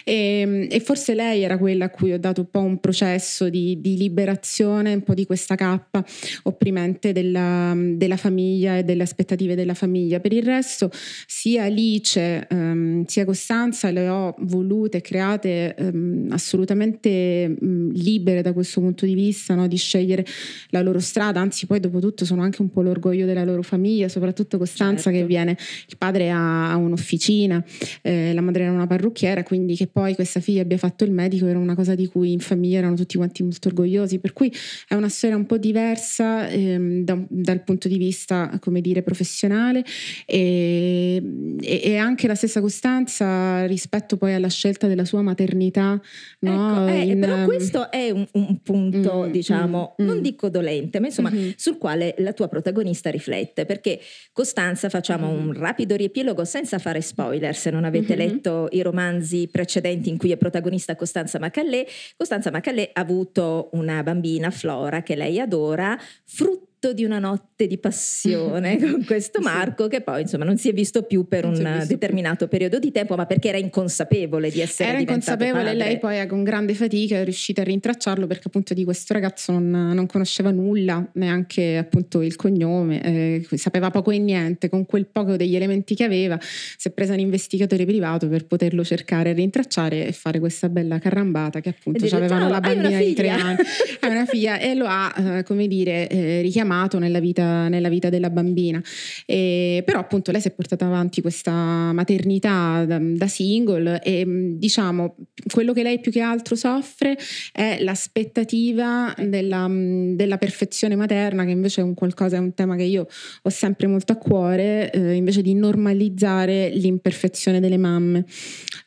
C: E, e, forse lei era quella a cui ho dato un po' un processo di, liberazione, un po' di questa cappa opprimente della, della famiglia e delle aspettative della famiglia. Per il resto sia Alice ehm, sia Costanza le ho volute, create ehm, assolutamente mh, libere da questo punto di vista, no? di scegliere la loro strada, anzi poi dopo tutto sono anche un po' l'orgoglio della loro famiglia, soprattutto Costanza certo. che viene, il padre ha, ha un'officina, eh, la madre era una parrucchiera, quindi che poi questa figlia abbia fatto il medico era una cosa di cui in famiglia erano tutti quanti molto orgogliosi, per cui è una storia un po' diversa ehm, da, dal punto di vista, come dire, professionale e, e, e, anche la stessa Costanza rispetto poi alla scelta della sua maternità.
B: No? Ecco, eh, in, però questo è un, un punto, mm, diciamo, mm, non mm. dico dolente, ma insomma, mm-hmm. sul quale la tua protagonista riflette, perché Costanza, facciamo un mm-hmm. rapido riepilogo senza fare spoiler, se non avete mm-hmm. letto i romanzi precedenti in cui è protagonista Costanza Macallè, Costanza Macallè ha avuto una bambina, Flora, che lei adora, frutto frutto di una notte di passione [LAUGHS] con questo Marco sì. che poi insomma non si è visto più per non un determinato più. periodo di tempo ma perché era inconsapevole di essere
C: era inconsapevole
B: padre.
C: lei poi con grande fatica è riuscita a rintracciarlo perché appunto di questo ragazzo non, non conosceva nulla neanche appunto il cognome eh, sapeva poco e niente con quel poco degli elementi che aveva si è presa un investigatore privato per poterlo cercare rintracciare e fare questa bella carrambata che appunto avevano la bambina di tre anni è una figlia e lo ha eh, come dire eh, richiamato amato nella vita, nella vita della bambina. E, però appunto lei si è portata avanti questa maternità da, da single e diciamo quello che lei più che altro soffre è l'aspettativa della, della perfezione materna che invece è un qualcosa, è un tema che io ho sempre molto a cuore, eh, invece di normalizzare l'imperfezione delle mamme.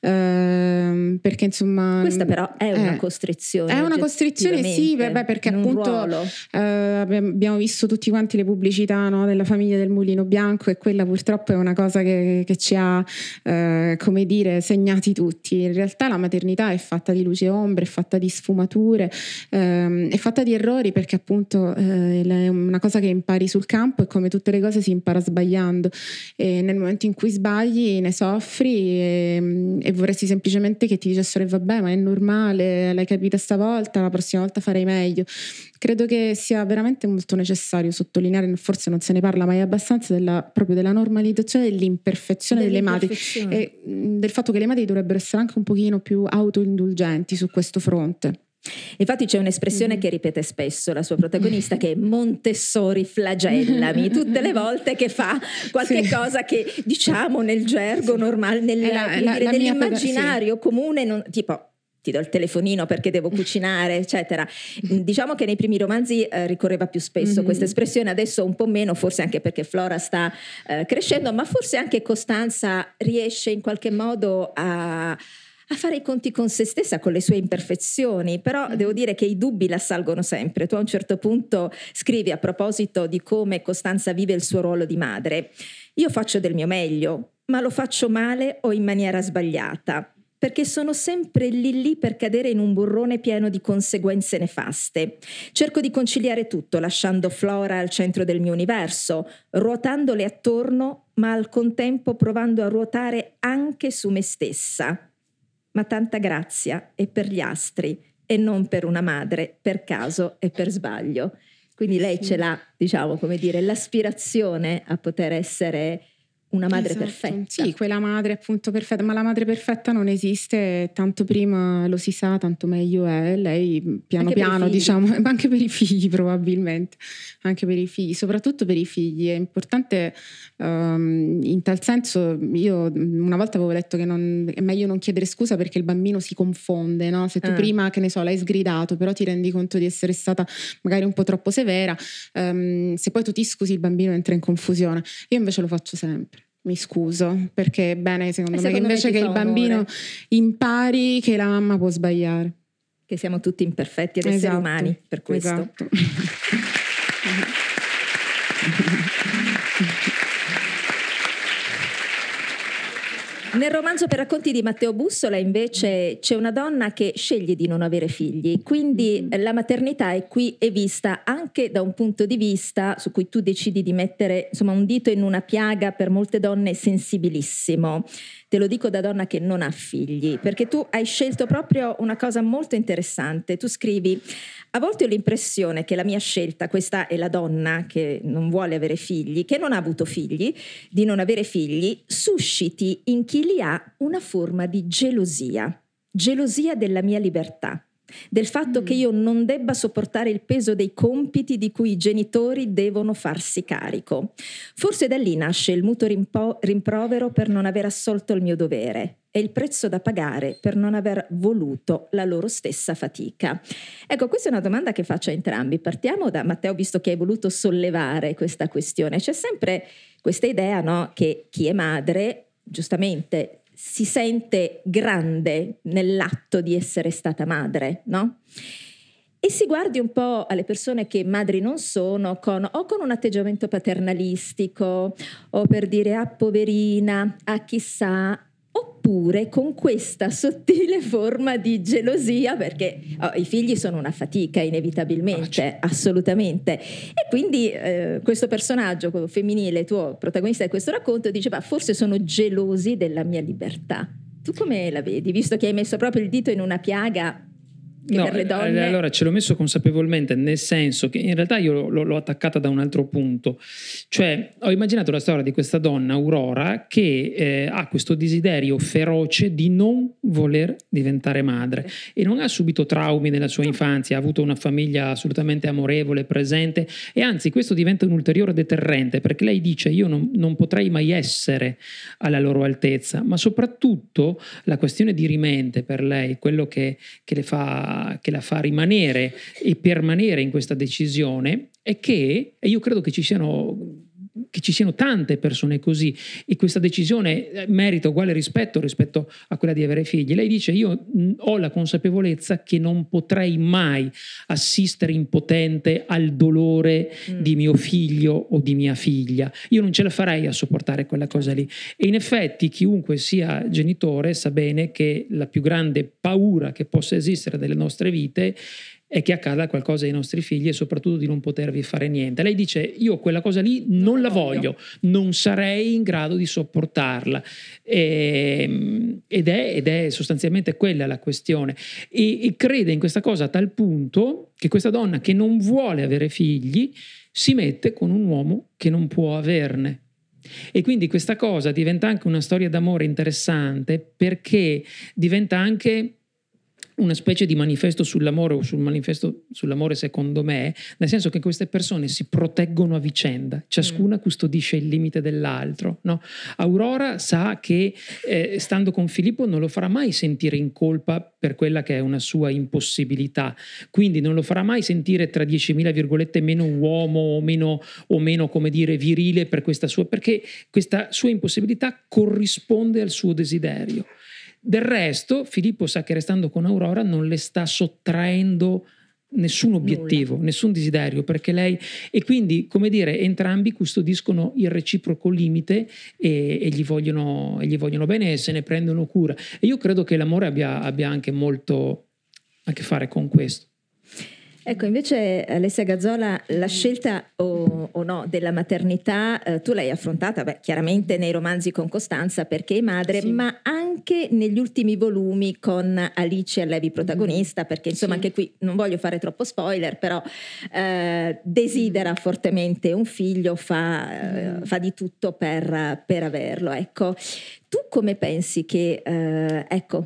C: Eh, perché insomma...
B: Questa però è una costrizione.
C: È una costrizione, sì, beh, perché appunto eh, abbiamo visto visto tutti quanti le pubblicità no, della famiglia del mulino bianco e quella purtroppo è una cosa che, che ci ha, eh, come dire, segnati tutti. In realtà la maternità è fatta di luce e ombre, è fatta di sfumature, ehm, è fatta di errori perché appunto eh, è una cosa che impari sul campo e come tutte le cose si impara sbagliando e nel momento in cui sbagli ne soffri e, e vorresti semplicemente che ti dicessero vabbè ma è normale, l'hai capita stavolta, la prossima volta farei meglio. Credo che sia veramente molto necessario sottolineare, forse non se ne parla mai abbastanza, della, proprio della normalizzazione dell'imperfezione delle madri e del fatto che le madri dovrebbero essere anche un pochino più autoindulgenti su questo fronte.
B: Infatti c'è un'espressione mm-hmm. che ripete spesso la sua protagonista che è Montessori flagellami [LAUGHS] tutte le volte che fa qualche sì. cosa che diciamo nel gergo sì. normale, nel, la, la, dire, la nell'immaginario sì. comune, non, tipo ti do il telefonino perché devo cucinare, eccetera. [LAUGHS] Diciamo che nei primi romanzi eh, ricorreva più spesso mm-hmm. questa espressione, adesso un po' meno, forse anche perché Flora sta eh, crescendo, ma forse anche Costanza riesce in qualche modo a a fare i conti con se stessa, con le sue imperfezioni, però mm. devo dire che i dubbi la salgono sempre. Tu a un certo punto scrivi a proposito di come Costanza vive il suo ruolo di madre, io faccio del mio meglio, ma lo faccio male o in maniera sbagliata perché sono sempre lì lì per cadere in un burrone pieno di conseguenze nefaste. Cerco di conciliare tutto, lasciando Flora al centro del mio universo, ruotandole attorno, ma al contempo provando a ruotare anche su me stessa. Ma tanta grazia è per gli astri e non per una madre, per caso e per sbaglio. Quindi lei ce l'ha, diciamo, come dire, l'aspirazione a poter essere una madre esatto. perfetta.
C: Sì, quella madre appunto perfetta, ma la madre perfetta non esiste, tanto prima lo si sa, tanto meglio è. Lei piano anche piano, diciamo, [LAUGHS] anche per i figli probabilmente, anche per i figli, soprattutto per i figli. È importante um, in tal senso, io una volta avevo letto che non, è meglio non chiedere scusa perché il bambino si confonde, no? Se tu ah. prima, che ne so, l'hai sgridato, però ti rendi conto di essere stata magari un po' troppo severa, um, se poi tu ti scusi il bambino entra in confusione. Io invece lo faccio sempre mi scuso, perché è bene secondo, me che invece che il bambino amore. impari che la mamma può sbagliare.
B: Che siamo tutti imperfetti ed esseri esatto, umani per questo. Esatto. [LAUGHS] Nel romanzo per racconti di Matteo Bussola invece c'è una donna che sceglie di non avere figli, quindi mm-hmm. la maternità è qui è vista anche da un punto di vista su cui tu decidi di mettere insomma, un dito in una piaga per molte donne sensibilissimo. Te lo dico da donna che non ha figli, perché tu hai scelto proprio una cosa molto interessante. Tu scrivi, a volte ho l'impressione che la mia scelta, questa è la donna che non vuole avere figli, che non ha avuto figli, di non avere figli, susciti in chi li ha una forma di gelosia, gelosia della mia libertà del fatto mm. che io non debba sopportare il peso dei compiti di cui i genitori devono farsi carico. Forse da lì nasce il mutuo rimpo- rimprovero per non aver assolto il mio dovere e il prezzo da pagare per non aver voluto la loro stessa fatica. Ecco, questa è una domanda che faccio a entrambi. Partiamo da Matteo, visto che hai voluto sollevare questa questione. C'è sempre questa idea no, che chi è madre giustamente si sente grande nell'atto di essere stata madre, no? E si guardi un po' alle persone che madri non sono con, o con un atteggiamento paternalistico o per dire ah poverina, ah chissà, oppure con questa sottile forma di gelosia, perché oh, i figli sono una fatica inevitabilmente, ah, assolutamente. E quindi eh, questo personaggio femminile, tuo protagonista di questo racconto, diceva forse sono gelosi della mia libertà. Tu come la vedi, visto che hai messo proprio il dito in una piaga No, per le donne.
D: Allora ce l'ho messo consapevolmente, nel senso che in realtà io l'ho, l'ho, attaccata da un altro punto. Cioè, ho immaginato la storia di questa donna, Aurora, che eh, ha questo desiderio feroce di non voler diventare madre e non ha subito traumi nella sua infanzia, ha avuto una famiglia assolutamente amorevole, presente e anzi questo diventa un ulteriore deterrente perché lei dice io non, non potrei mai essere alla loro altezza, ma soprattutto la questione di rimente per lei, quello che, che le fa che la fa rimanere e permanere in questa decisione è che, e io credo che ci siano che ci siano tante persone così e questa decisione eh, merita uguale rispetto rispetto a quella di avere figli. Lei dice io ho la consapevolezza che non potrei mai assistere impotente al dolore mm. di mio figlio o di mia figlia. Io non ce la farei a sopportare quella cosa lì. E in effetti chiunque sia genitore sa bene che la più grande paura che possa esistere nelle nostre vite è che accada qualcosa ai nostri figli e soprattutto di non potervi fare niente. Lei dice io quella cosa lì non, non la voglio. voglio, non sarei in grado di sopportarla e, ehm, ed, è, ed, è, sostanzialmente quella la questione e, e crede in questa cosa a tal punto che questa donna che non vuole avere figli si mette con un uomo che non può averne. E quindi questa cosa diventa anche una storia d'amore interessante perché diventa anche una specie di manifesto sull'amore o sul manifesto sull'amore secondo me, nel senso che queste persone si proteggono a vicenda, ciascuna mm. custodisce il limite dell'altro. No? Aurora sa che eh, stando con Filippo non lo farà mai sentire in colpa per quella che è una sua impossibilità, quindi non lo farà mai sentire tra 10.000 virgolette meno uomo o meno, o meno come dire virile per questa sua, perché questa sua impossibilità corrisponde al suo desiderio. Del resto, Filippo sa che restando con Aurora non le sta sottraendo nessun obiettivo, Nulla. nessun desiderio, perché lei e quindi, come dire, entrambi custodiscono il reciproco limite e, e, gli, vogliono, e gli, vogliono, bene e se ne prendono cura. E io credo che l'amore abbia, abbia anche molto a che fare con questo.
B: Ecco, invece Alessia Gazzola, la scelta o, o no della maternità, eh, tu l'hai affrontata beh, chiaramente nei romanzi con Costanza perché è madre, sì. ma anche negli ultimi volumi con Alice Allevi protagonista, perché insomma sì. anche qui non voglio fare troppo spoiler, però eh, desidera fortemente un figlio, fa, eh, fa di tutto per, per, averlo. Ecco, tu come pensi che, eh, ecco,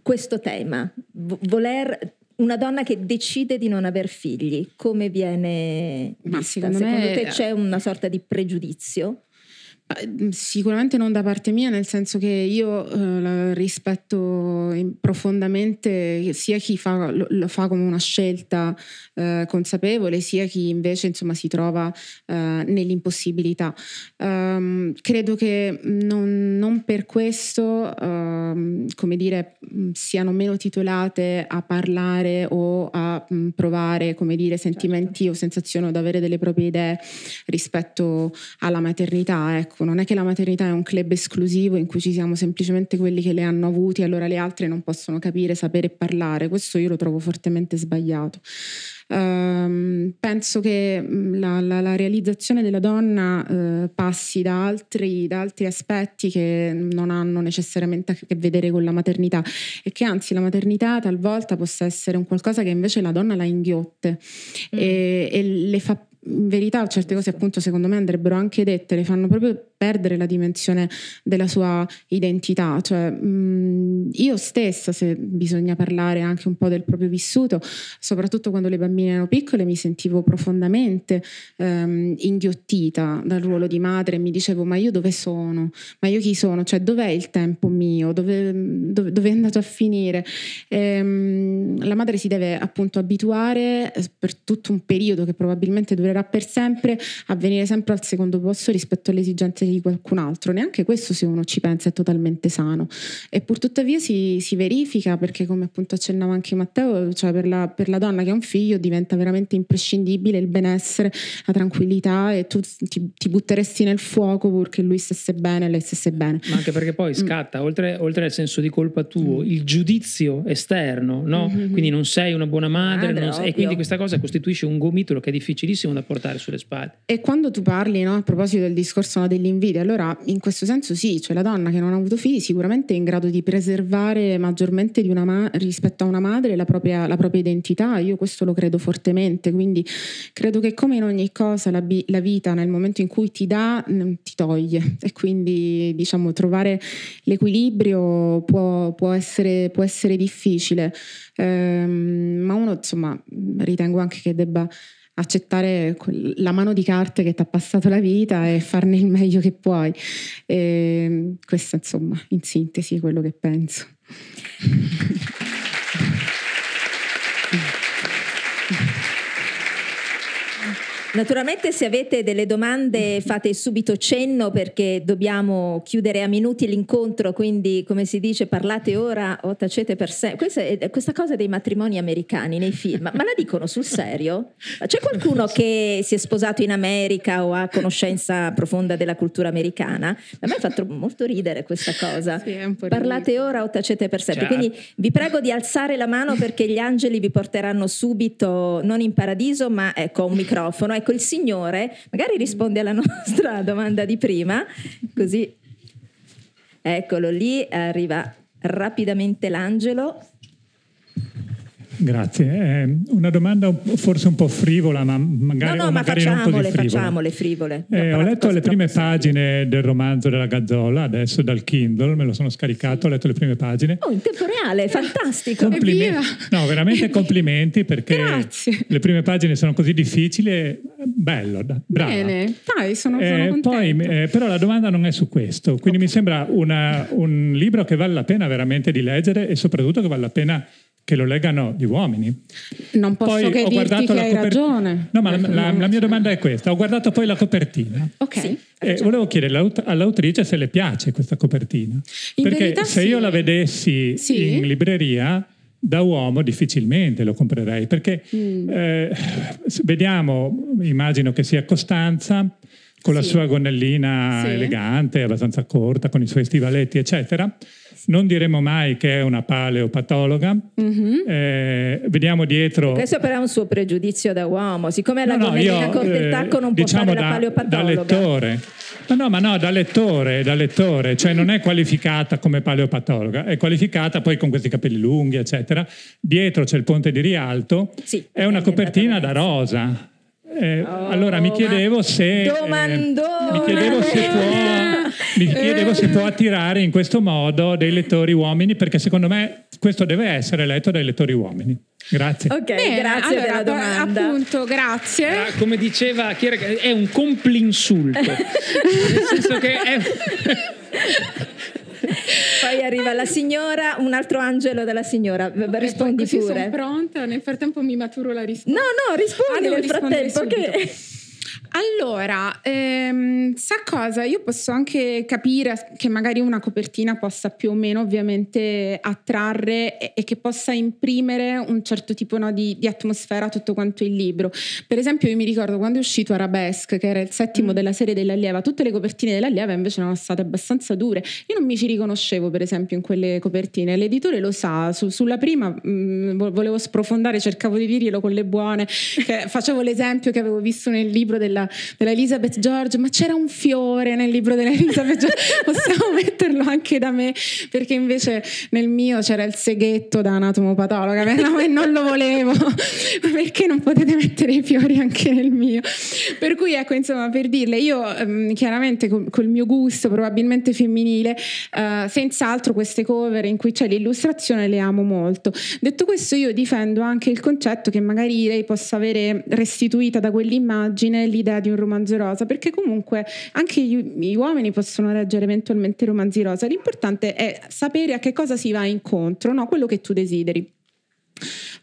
B: questo tema, voler una donna che decide di non aver figli, come viene vista? Ma secondo, secondo me... te c'è una sorta di pregiudizio?
C: Mm, sicuramente non da parte mia, nel senso che io eh, rispetto profondamente sia chi fa, lo, lo, fa come una scelta eh, consapevole, sia chi invece insomma, si trova eh, nell'impossibilità. Um, credo che non, non per questo, um, come dire, siano meno titolate a parlare o a um, provare, come dire, sentimenti certo. o sensazioni o ad avere delle proprie idee rispetto alla maternità. Ecco, non è che la maternità è un club esclusivo in cui ci siamo semplicemente quelli che le hanno avuti, allora le altre non possono capire, sapere e parlare. Questo io lo trovo fortemente sbagliato. Uh, penso che mm, la, la, la, realizzazione della donna uh, passi da altri, da altri, aspetti che non hanno necessariamente a che vedere con la maternità e che anzi la maternità talvolta possa essere un qualcosa che invece la donna la inghiotte mm. e, e le fa in verità certe cose appunto secondo me andrebbero anche dette, le fanno proprio perdere la dimensione della sua identità. Cioè, mh, io stessa, se bisogna parlare anche un po' del proprio vissuto, soprattutto quando le bambine erano piccole, mi sentivo profondamente ehm, inghiottita dal ruolo di madre e mi dicevo ma io dove sono? Ma io chi sono? Cioè dov'è il tempo mio? Dove, dove, dove è andato a finire? Ehm, la madre si deve appunto abituare per tutto un periodo che probabilmente durerà per sempre a venire sempre al secondo posto rispetto alle esigenze di qualcun altro. Neanche questo, se uno ci pensa, è totalmente sano. E purtuttavia si, si verifica perché, come appunto accennava anche Matteo, cioè per la, per la, donna che ha un figlio diventa veramente imprescindibile il benessere, la tranquillità e tu ti, ti butteresti nel fuoco purché lui stesse bene e lei stesse bene.
D: Ma anche perché poi mm. scatta, mm. oltre, oltre, al senso di colpa tuo, mm. il giudizio esterno, no? Mm-hmm. Quindi non sei una buona madre, madre sei, e quindi questa cosa costituisce un gomitolo che è difficilissimo da portare sulle spalle.
C: E quando tu parli, no, a proposito del discorso no, dell'invito, invidia. Allora, in questo senso sì, cioè la donna che non ha avuto figli sicuramente è in grado di preservare maggiormente di ma- rispetto a una madre la propria, la propria, identità. Io questo lo credo fortemente, quindi credo che come in ogni cosa la, bi- la vita nel momento in cui ti dà, ti toglie e quindi diciamo trovare l'equilibrio può, può, essere, può essere, difficile. Ehm, ma uno insomma ritengo anche che debba accettare la mano di carte che ti ha passato la vita e farne il meglio che puoi. E questo insomma, in sintesi, quello che penso.
B: Naturalmente se avete delle domande fate subito cenno perché dobbiamo chiudere a minuti l'incontro, quindi come si dice parlate ora o tacete per sé. Questa, è, questa cosa dei matrimoni americani nei film, ma la dicono sul serio? C'è qualcuno che si è sposato in America o ha conoscenza profonda della cultura americana? A me ha fatto molto ridere questa cosa. Sì, parlate ridere. ora o tacete per sé. Certo. Quindi vi prego di alzare la mano perché gli angeli vi porteranno subito, non in paradiso, ma ecco un microfono. Ecco, ecco il Signore magari risponde alla [LAUGHS] nostra domanda di prima, così eccolo lì, arriva rapidamente l'angelo.
E: Grazie. È una domanda forse un po' frivola, ma magari,
B: no, no,
E: ma facciamole,
B: non così frivola. facciamole frivole.
E: Eh, ho letto le prime pagine del romanzo della Gazzola, adesso dal Kindle, me lo sono scaricato, ho letto le prime pagine.
B: Oh, in tempo reale, fantastico.
E: Complimenti. No, veramente [LAUGHS] complimenti perché Grazie. le prime pagine sono così difficili. Bello, bravo.
C: Bene, dai, sono, eh, sono
E: poi, eh, Però la domanda non è su questo, quindi okay. mi sembra una, un libro che vale la pena veramente di leggere e soprattutto che vale la pena che lo legano gli uomini.
C: Non posso poi che dirti che hai coper... ragione.
E: No, ma la, la, la, mia domanda è questa. Ho guardato poi la copertina.
C: Ok. Sì,
E: e volevo chiedere all'autrice se le piace questa copertina. In Perché se sì. io la vedessi sì. in libreria, da uomo difficilmente lo comprerei. Perché mm. eh, vediamo, immagino che sia Costanza con la sua gonnellina elegante, abbastanza corta, con i suoi stivaletti, eccetera non diremo mai che è una paleopatologa. Mm-hmm. Eh, vediamo dietro.
B: Questo però è un suo pregiudizio da uomo. Siccome la no, gonnellina no, corta il tacco non diciamo può fare da, la paleopatologa.
E: Da lettore. No, no, ma no, da lettore, da lettore, cioè non è qualificata come paleopatologa, è qualificata poi con questi capelli lunghi, eccetera. Dietro c'è il ponte di Rialto, sì, è una copertina da rosa. Eh, oh, allora mi chiedevo se, eh, mi chiedevo se può, mi chiedevo se può attirare in questo modo dei lettori uomini perché secondo me questo deve essere letto dai lettori uomini. Grazie.
B: Ok, Bene, grazie allora, della domanda.
C: Appunto, grazie.
D: Ah, come diceva Chiara, è un complinsulto. [LAUGHS] Nel senso che è [LAUGHS] [LAUGHS]
B: Poi arriva la signora, un altro angelo della signora. Rispondi
C: così
B: pure.
C: Sono pronta, nel frattempo mi maturo la risposta.
B: No, no, rispondi ah, nel frattempo. Che... [LAUGHS]
C: Allora, ehm, sa cosa? Io posso anche capire che magari una copertina possa più o meno ovviamente attrarre e, e che possa imprimere un certo tipo no, di, di, atmosfera a tutto quanto il libro. Per esempio io mi ricordo quando è uscito Arabesque, che era il settimo mm. della serie dell'allieva, tutte le copertine dell'allieva invece erano state abbastanza dure. Io non mi ci riconoscevo per esempio in quelle copertine, l'editore lo sa, su, sulla prima mh, mm, volevo sprofondare, cercavo di dirglielo con le buone, facevo l'esempio che avevo visto nel libro della della, della Elizabeth George, ma c'era un fiore nel libro dell'Elizabeth George, [LAUGHS] possiamo metterlo anche da me, perché invece nel mio c'era il seghetto da anatomopatologa, no, e non lo volevo, perché non potete mettere i fiori anche nel mio? Per cui ecco, insomma, per dirle, io um, chiaramente col, col, mio gusto probabilmente femminile, uh, senz'altro queste cover in cui c'è l'illustrazione le amo molto. Detto questo, io difendo anche il concetto che magari lei possa avere restituita da quell'immagine l'idea di un romanzo rosa, perché comunque anche gli, gli, uomini possono leggere eventualmente romanzi rosa. L'importante è sapere a che cosa si va incontro, no? quello che tu desideri.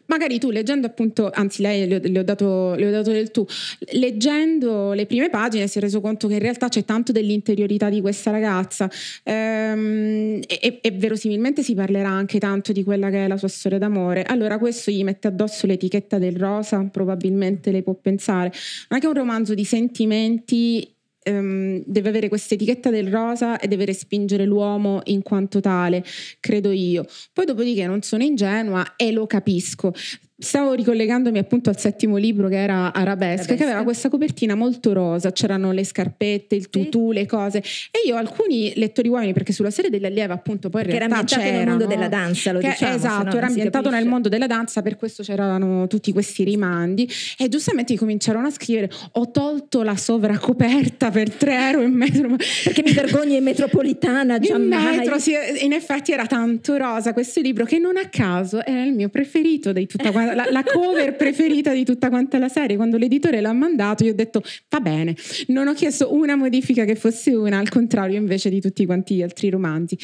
C: Magari tu leggendo appunto, anzi lei le ho, dato, le ho dato del tu, leggendo le prime pagine si è reso conto che in realtà c'è tanto dell'interiorità di questa ragazza ehm, e, e, verosimilmente si parlerà anche tanto di quella che è la sua storia d'amore. Allora questo gli mette addosso l'etichetta del rosa, probabilmente lei può pensare, ma anche un romanzo di sentimenti um, deve avere questa etichetta del rosa e deve respingere l'uomo in quanto tale, credo io. Poi dopodiché non sono ingenua e lo capisco. Stavo ricollegandomi appunto al settimo libro che era Arabesque, che aveva questa copertina molto rosa, c'erano le scarpette, il tutù, sì. le cose. E io alcuni lettori uomini, perché sulla serie dell'allieva appunto poi in
B: che
C: realtà
B: era ambientato nel mondo della danza, lo
C: che,
B: diciamo.
C: Esatto, era ambientato nel mondo della danza, per questo c'erano tutti questi rimandi. E giustamente cominciarono a scrivere: Ho tolto la sovracoperta per tre euro in metro.
B: Perché mi vergogno in metropolitana, già in metro,
C: sì, in effetti era tanto rosa questo libro che non a caso è il mio preferito di tutta quanta la, la, cover preferita di tutta quanta la serie. Quando l'editore l'ha mandato, io ho detto va bene, non ho chiesto una modifica che fosse una, al contrario invece di tutti quanti gli altri romanzi.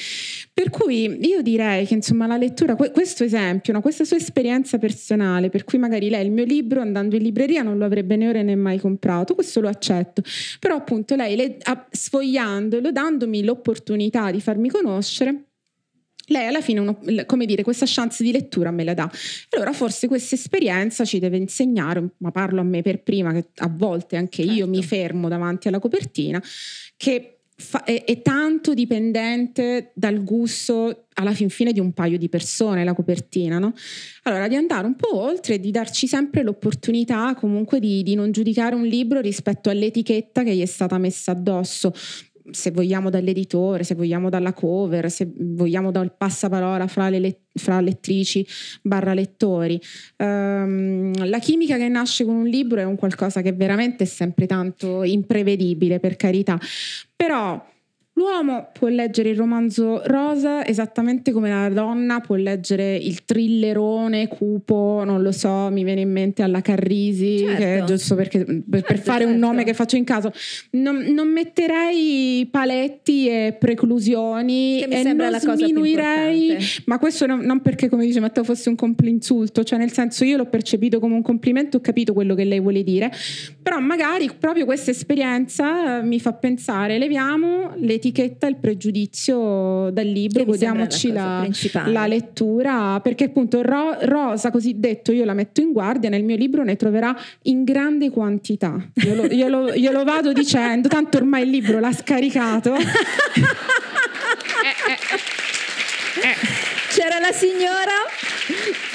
C: Per cui io direi che insomma la lettura, questo esempio, no, questa sua esperienza personale, per cui magari lei il mio libro andando in libreria non lo avrebbe né ora né mai comprato, questo lo accetto, però appunto lei le, sfogliandolo, dandomi l'opportunità di farmi conoscere, lei alla fine, uno, come dire, questa chance di lettura me la dà. Allora forse questa esperienza ci deve insegnare, ma parlo a me per prima, che a volte anche certo. io mi fermo davanti alla copertina, che fa, è, è, tanto dipendente dal gusto alla fin fine di un paio di persone la copertina, no? Allora di andare un po' oltre e di darci sempre l'opportunità comunque di, di non giudicare un libro rispetto all'etichetta che gli è stata messa addosso se vogliamo dall'editore, se vogliamo dalla cover, se vogliamo dal passaparola fra le, let- fra lettrici barra lettori. Um, la chimica che nasce con un libro è un qualcosa che veramente è sempre tanto imprevedibile, per carità, però L'uomo può leggere il romanzo rosa esattamente come la donna può leggere il thrillerone cupo, non lo so, mi viene in mente alla Carrisi, certo. giusto perché, per, certo, per fare certo. un nome che faccio in caso. Non, non metterei paletti e preclusioni e non sminuirei, ma questo non, non, perché come dice Matteo fosse un complinsulto, cioè nel senso io l'ho percepito come un complimento, ho capito quello che lei vuole dire, però magari proprio questa esperienza mi fa pensare, leviamo l'etichetta l'etichetta, il pregiudizio dal libro, godiamoci la, la, la, lettura, perché appunto ro, rosa cosiddetto io la metto in guardia, nel mio libro ne troverà in grande quantità. Io lo, io lo, io lo vado dicendo, tanto ormai il libro l'ha scaricato. [LAUGHS] eh,
B: eh, eh. C'era la signora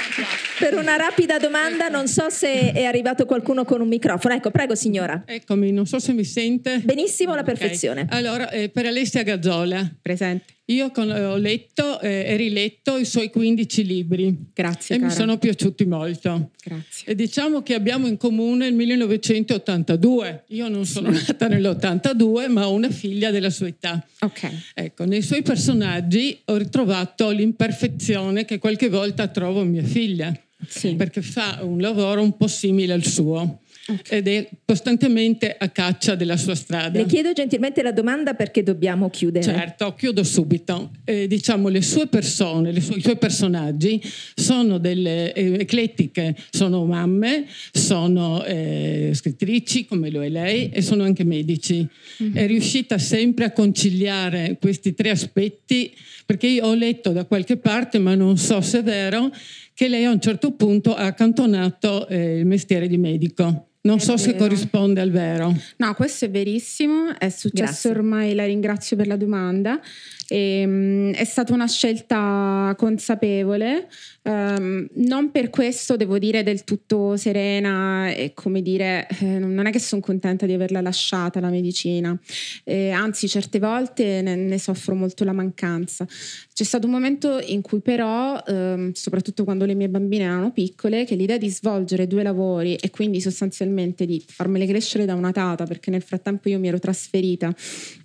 B: per una rapida domanda, non so se è arrivato qualcuno con un microfono. Ecco, prego signora.
F: Eccomi, non so se mi sente.
B: Benissimo, alla perfezione.
F: Okay. Allora, eh, per Alessia Gazzola.
C: Presente.
F: Io con, ho letto eh, e riletto i suoi 15 libri.
C: Grazie.
F: E
C: cara.
F: mi sono piaciuti molto.
C: Grazie.
F: E diciamo che abbiamo in comune il 1982. Io non sono [LAUGHS] nata nell'82, ma ho una figlia della sua età.
C: Ok.
F: Ecco, nei suoi personaggi ho ritrovato l'imperfezione che qualche volta trovo in mia figlia. Sì. Perché fa un lavoro un po' simile al suo. Ed è costantemente a caccia della sua strada.
B: Le chiedo gentilmente la domanda perché dobbiamo chiudere.
F: Certo, chiudo subito. Eh, diciamo, le sue persone, le sue, i suoi personaggi sono delle eh, eclettiche, sono mamme, sono eh, scrittrici come lo è lei e sono anche medici. Mm-hmm. È riuscita sempre a conciliare questi tre aspetti perché io ho letto da qualche parte, ma non so se è vero, che lei a un certo punto ha accantonato eh, il mestiere di medico. Non è so vero. se corrisponde al vero.
C: No, questo è verissimo, è successo Grazie. ormai, la ringrazio per la domanda. E, um, è stata una scelta consapevole, um, non per questo devo dire del tutto serena e come dire, eh, non è che sono contenta di averla lasciata la medicina, eh, anzi certe volte ne, ne, soffro molto la mancanza. C'è stato un momento in cui però, um, soprattutto quando le mie bambine erano piccole, che l'idea di svolgere due lavori e quindi sostanzialmente di farmele crescere da una tata, perché nel frattempo io mi ero trasferita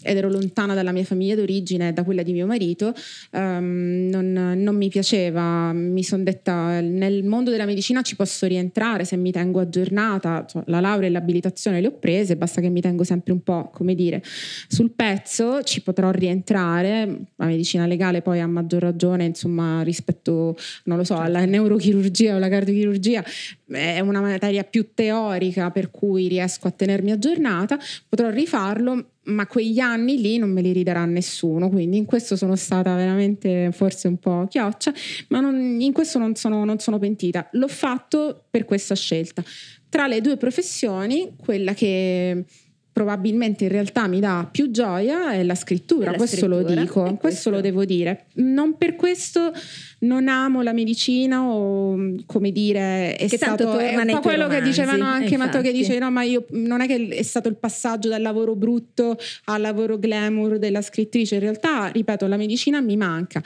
C: ed ero lontana dalla mia famiglia d'origine, da quella di mio marito, um, non, non, mi piaceva. Mi sono detta nel mondo della medicina ci posso rientrare se mi tengo aggiornata, cioè, la laurea e l'abilitazione le ho prese, basta che mi tengo sempre un po', come dire, sul pezzo, ci potrò rientrare. La medicina legale poi a maggior ragione, insomma, rispetto, non lo so, alla neurochirurgia o alla cardiochirurgia, è una materia più teorica per cui riesco a tenermi aggiornata, potrò rifarlo, ma quegli anni lì non me li ridarà nessuno, quindi in questo sono stata veramente forse un po' chioccia, ma non, in questo non sono, non sono pentita. L'ho fatto per questa scelta. Tra le due professioni, quella che probabilmente in realtà mi dà più gioia è la scrittura, la questo scrittura. lo dico, questo. questo. lo devo dire. Non per questo non amo la medicina o come dire è che stato è un po' quello romanzi, che dicevano anche Matteo che dice no ma io non è che è stato il passaggio dal lavoro brutto al lavoro glamour della scrittrice, in realtà ripeto la medicina mi manca.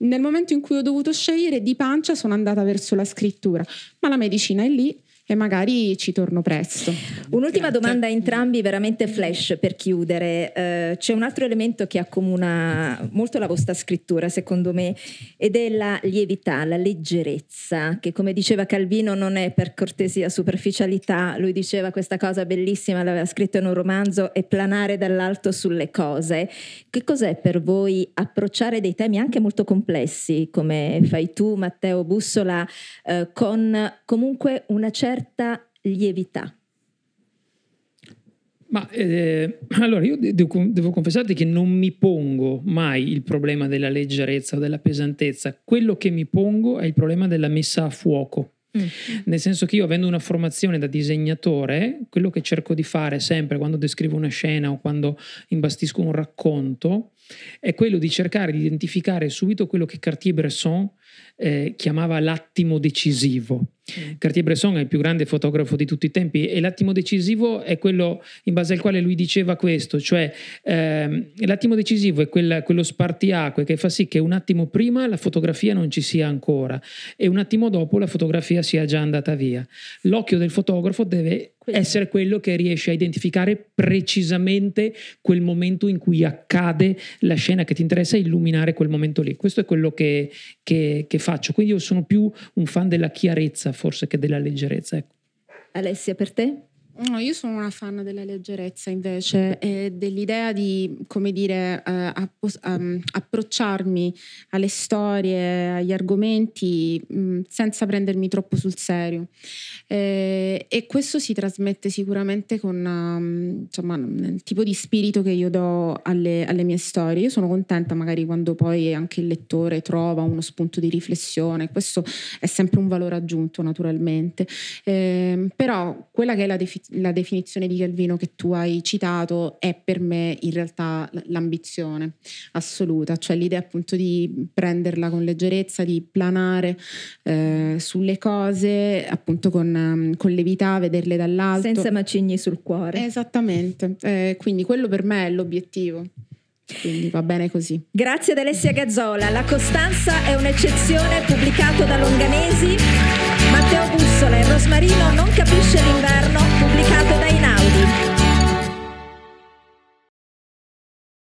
C: Nel momento in cui ho dovuto scegliere di pancia sono andata verso la scrittura, ma la medicina è lì e magari ci torno presto.
B: Un'ultima Grazie. domanda a entrambi, veramente flash per chiudere. Uh, c'è un altro elemento che accomuna molto la vostra scrittura, secondo me, ed è la lievità, la leggerezza, che come diceva Calvino non è per cortesia superficialità, lui diceva questa cosa bellissima, l'aveva scritto in un romanzo, è planare dall'alto sulle cose. Che cos'è per voi approcciare dei temi anche molto complessi, come fai tu, Matteo Bussola, uh, con comunque una certa certa lievità.
D: Ma eh, allora io devo, devo, confessarti che non mi pongo mai il problema della leggerezza o della pesantezza, quello che mi pongo è il problema della messa a fuoco. Mm. Nel senso che io avendo una formazione da disegnatore, quello che cerco di fare sempre quando descrivo una scena o quando imbastisco un racconto è quello di cercare di identificare subito quello che Cartier-Bresson eh, chiamava l'attimo decisivo. Mm. Cartier-Bresson è il più grande fotografo di tutti i tempi e l'attimo decisivo è quello in base al quale lui diceva questo, cioè ehm, l'attimo decisivo è quel, quello spartiacque che fa sì che un attimo prima la fotografia non ci sia ancora e un attimo dopo la fotografia sia già andata via. L'occhio del fotografo deve essere quello che riesce a identificare precisamente quel momento in cui accade la scena che ti interessa e illuminare quel momento lì. Questo è quello che, che, che faccio. Quindi io sono più un fan della chiarezza forse che della leggerezza. Ecco.
B: Alessia, per te?
C: No, io sono una fan della leggerezza invece e dell'idea di, come dire, uh, app- um, approcciarmi alle storie, agli argomenti um, senza prendermi troppo sul serio. Eh, e questo si trasmette sicuramente con um, insomma, il tipo di spirito che io do alle, alle, mie storie. Io sono contenta magari quando poi anche il lettore trova uno spunto di riflessione, questo è sempre un valore aggiunto naturalmente. Eh, però quella che è la definizione la definizione di Calvino che tu hai citato è per me in realtà l'ambizione assoluta, cioè l'idea appunto di prenderla con leggerezza, di planare eh, sulle cose appunto con, con levità, vederle dall'alto.
B: Senza macigni sul cuore.
C: Esattamente, eh, quindi quello per me è l'obiettivo. Quindi va bene così.
B: Grazie ad Alessia Gazzola. La Costanza è un'eccezione pubblicato da Longanesi, Matteo Bussola e Rosmarino aplicar toda aí na.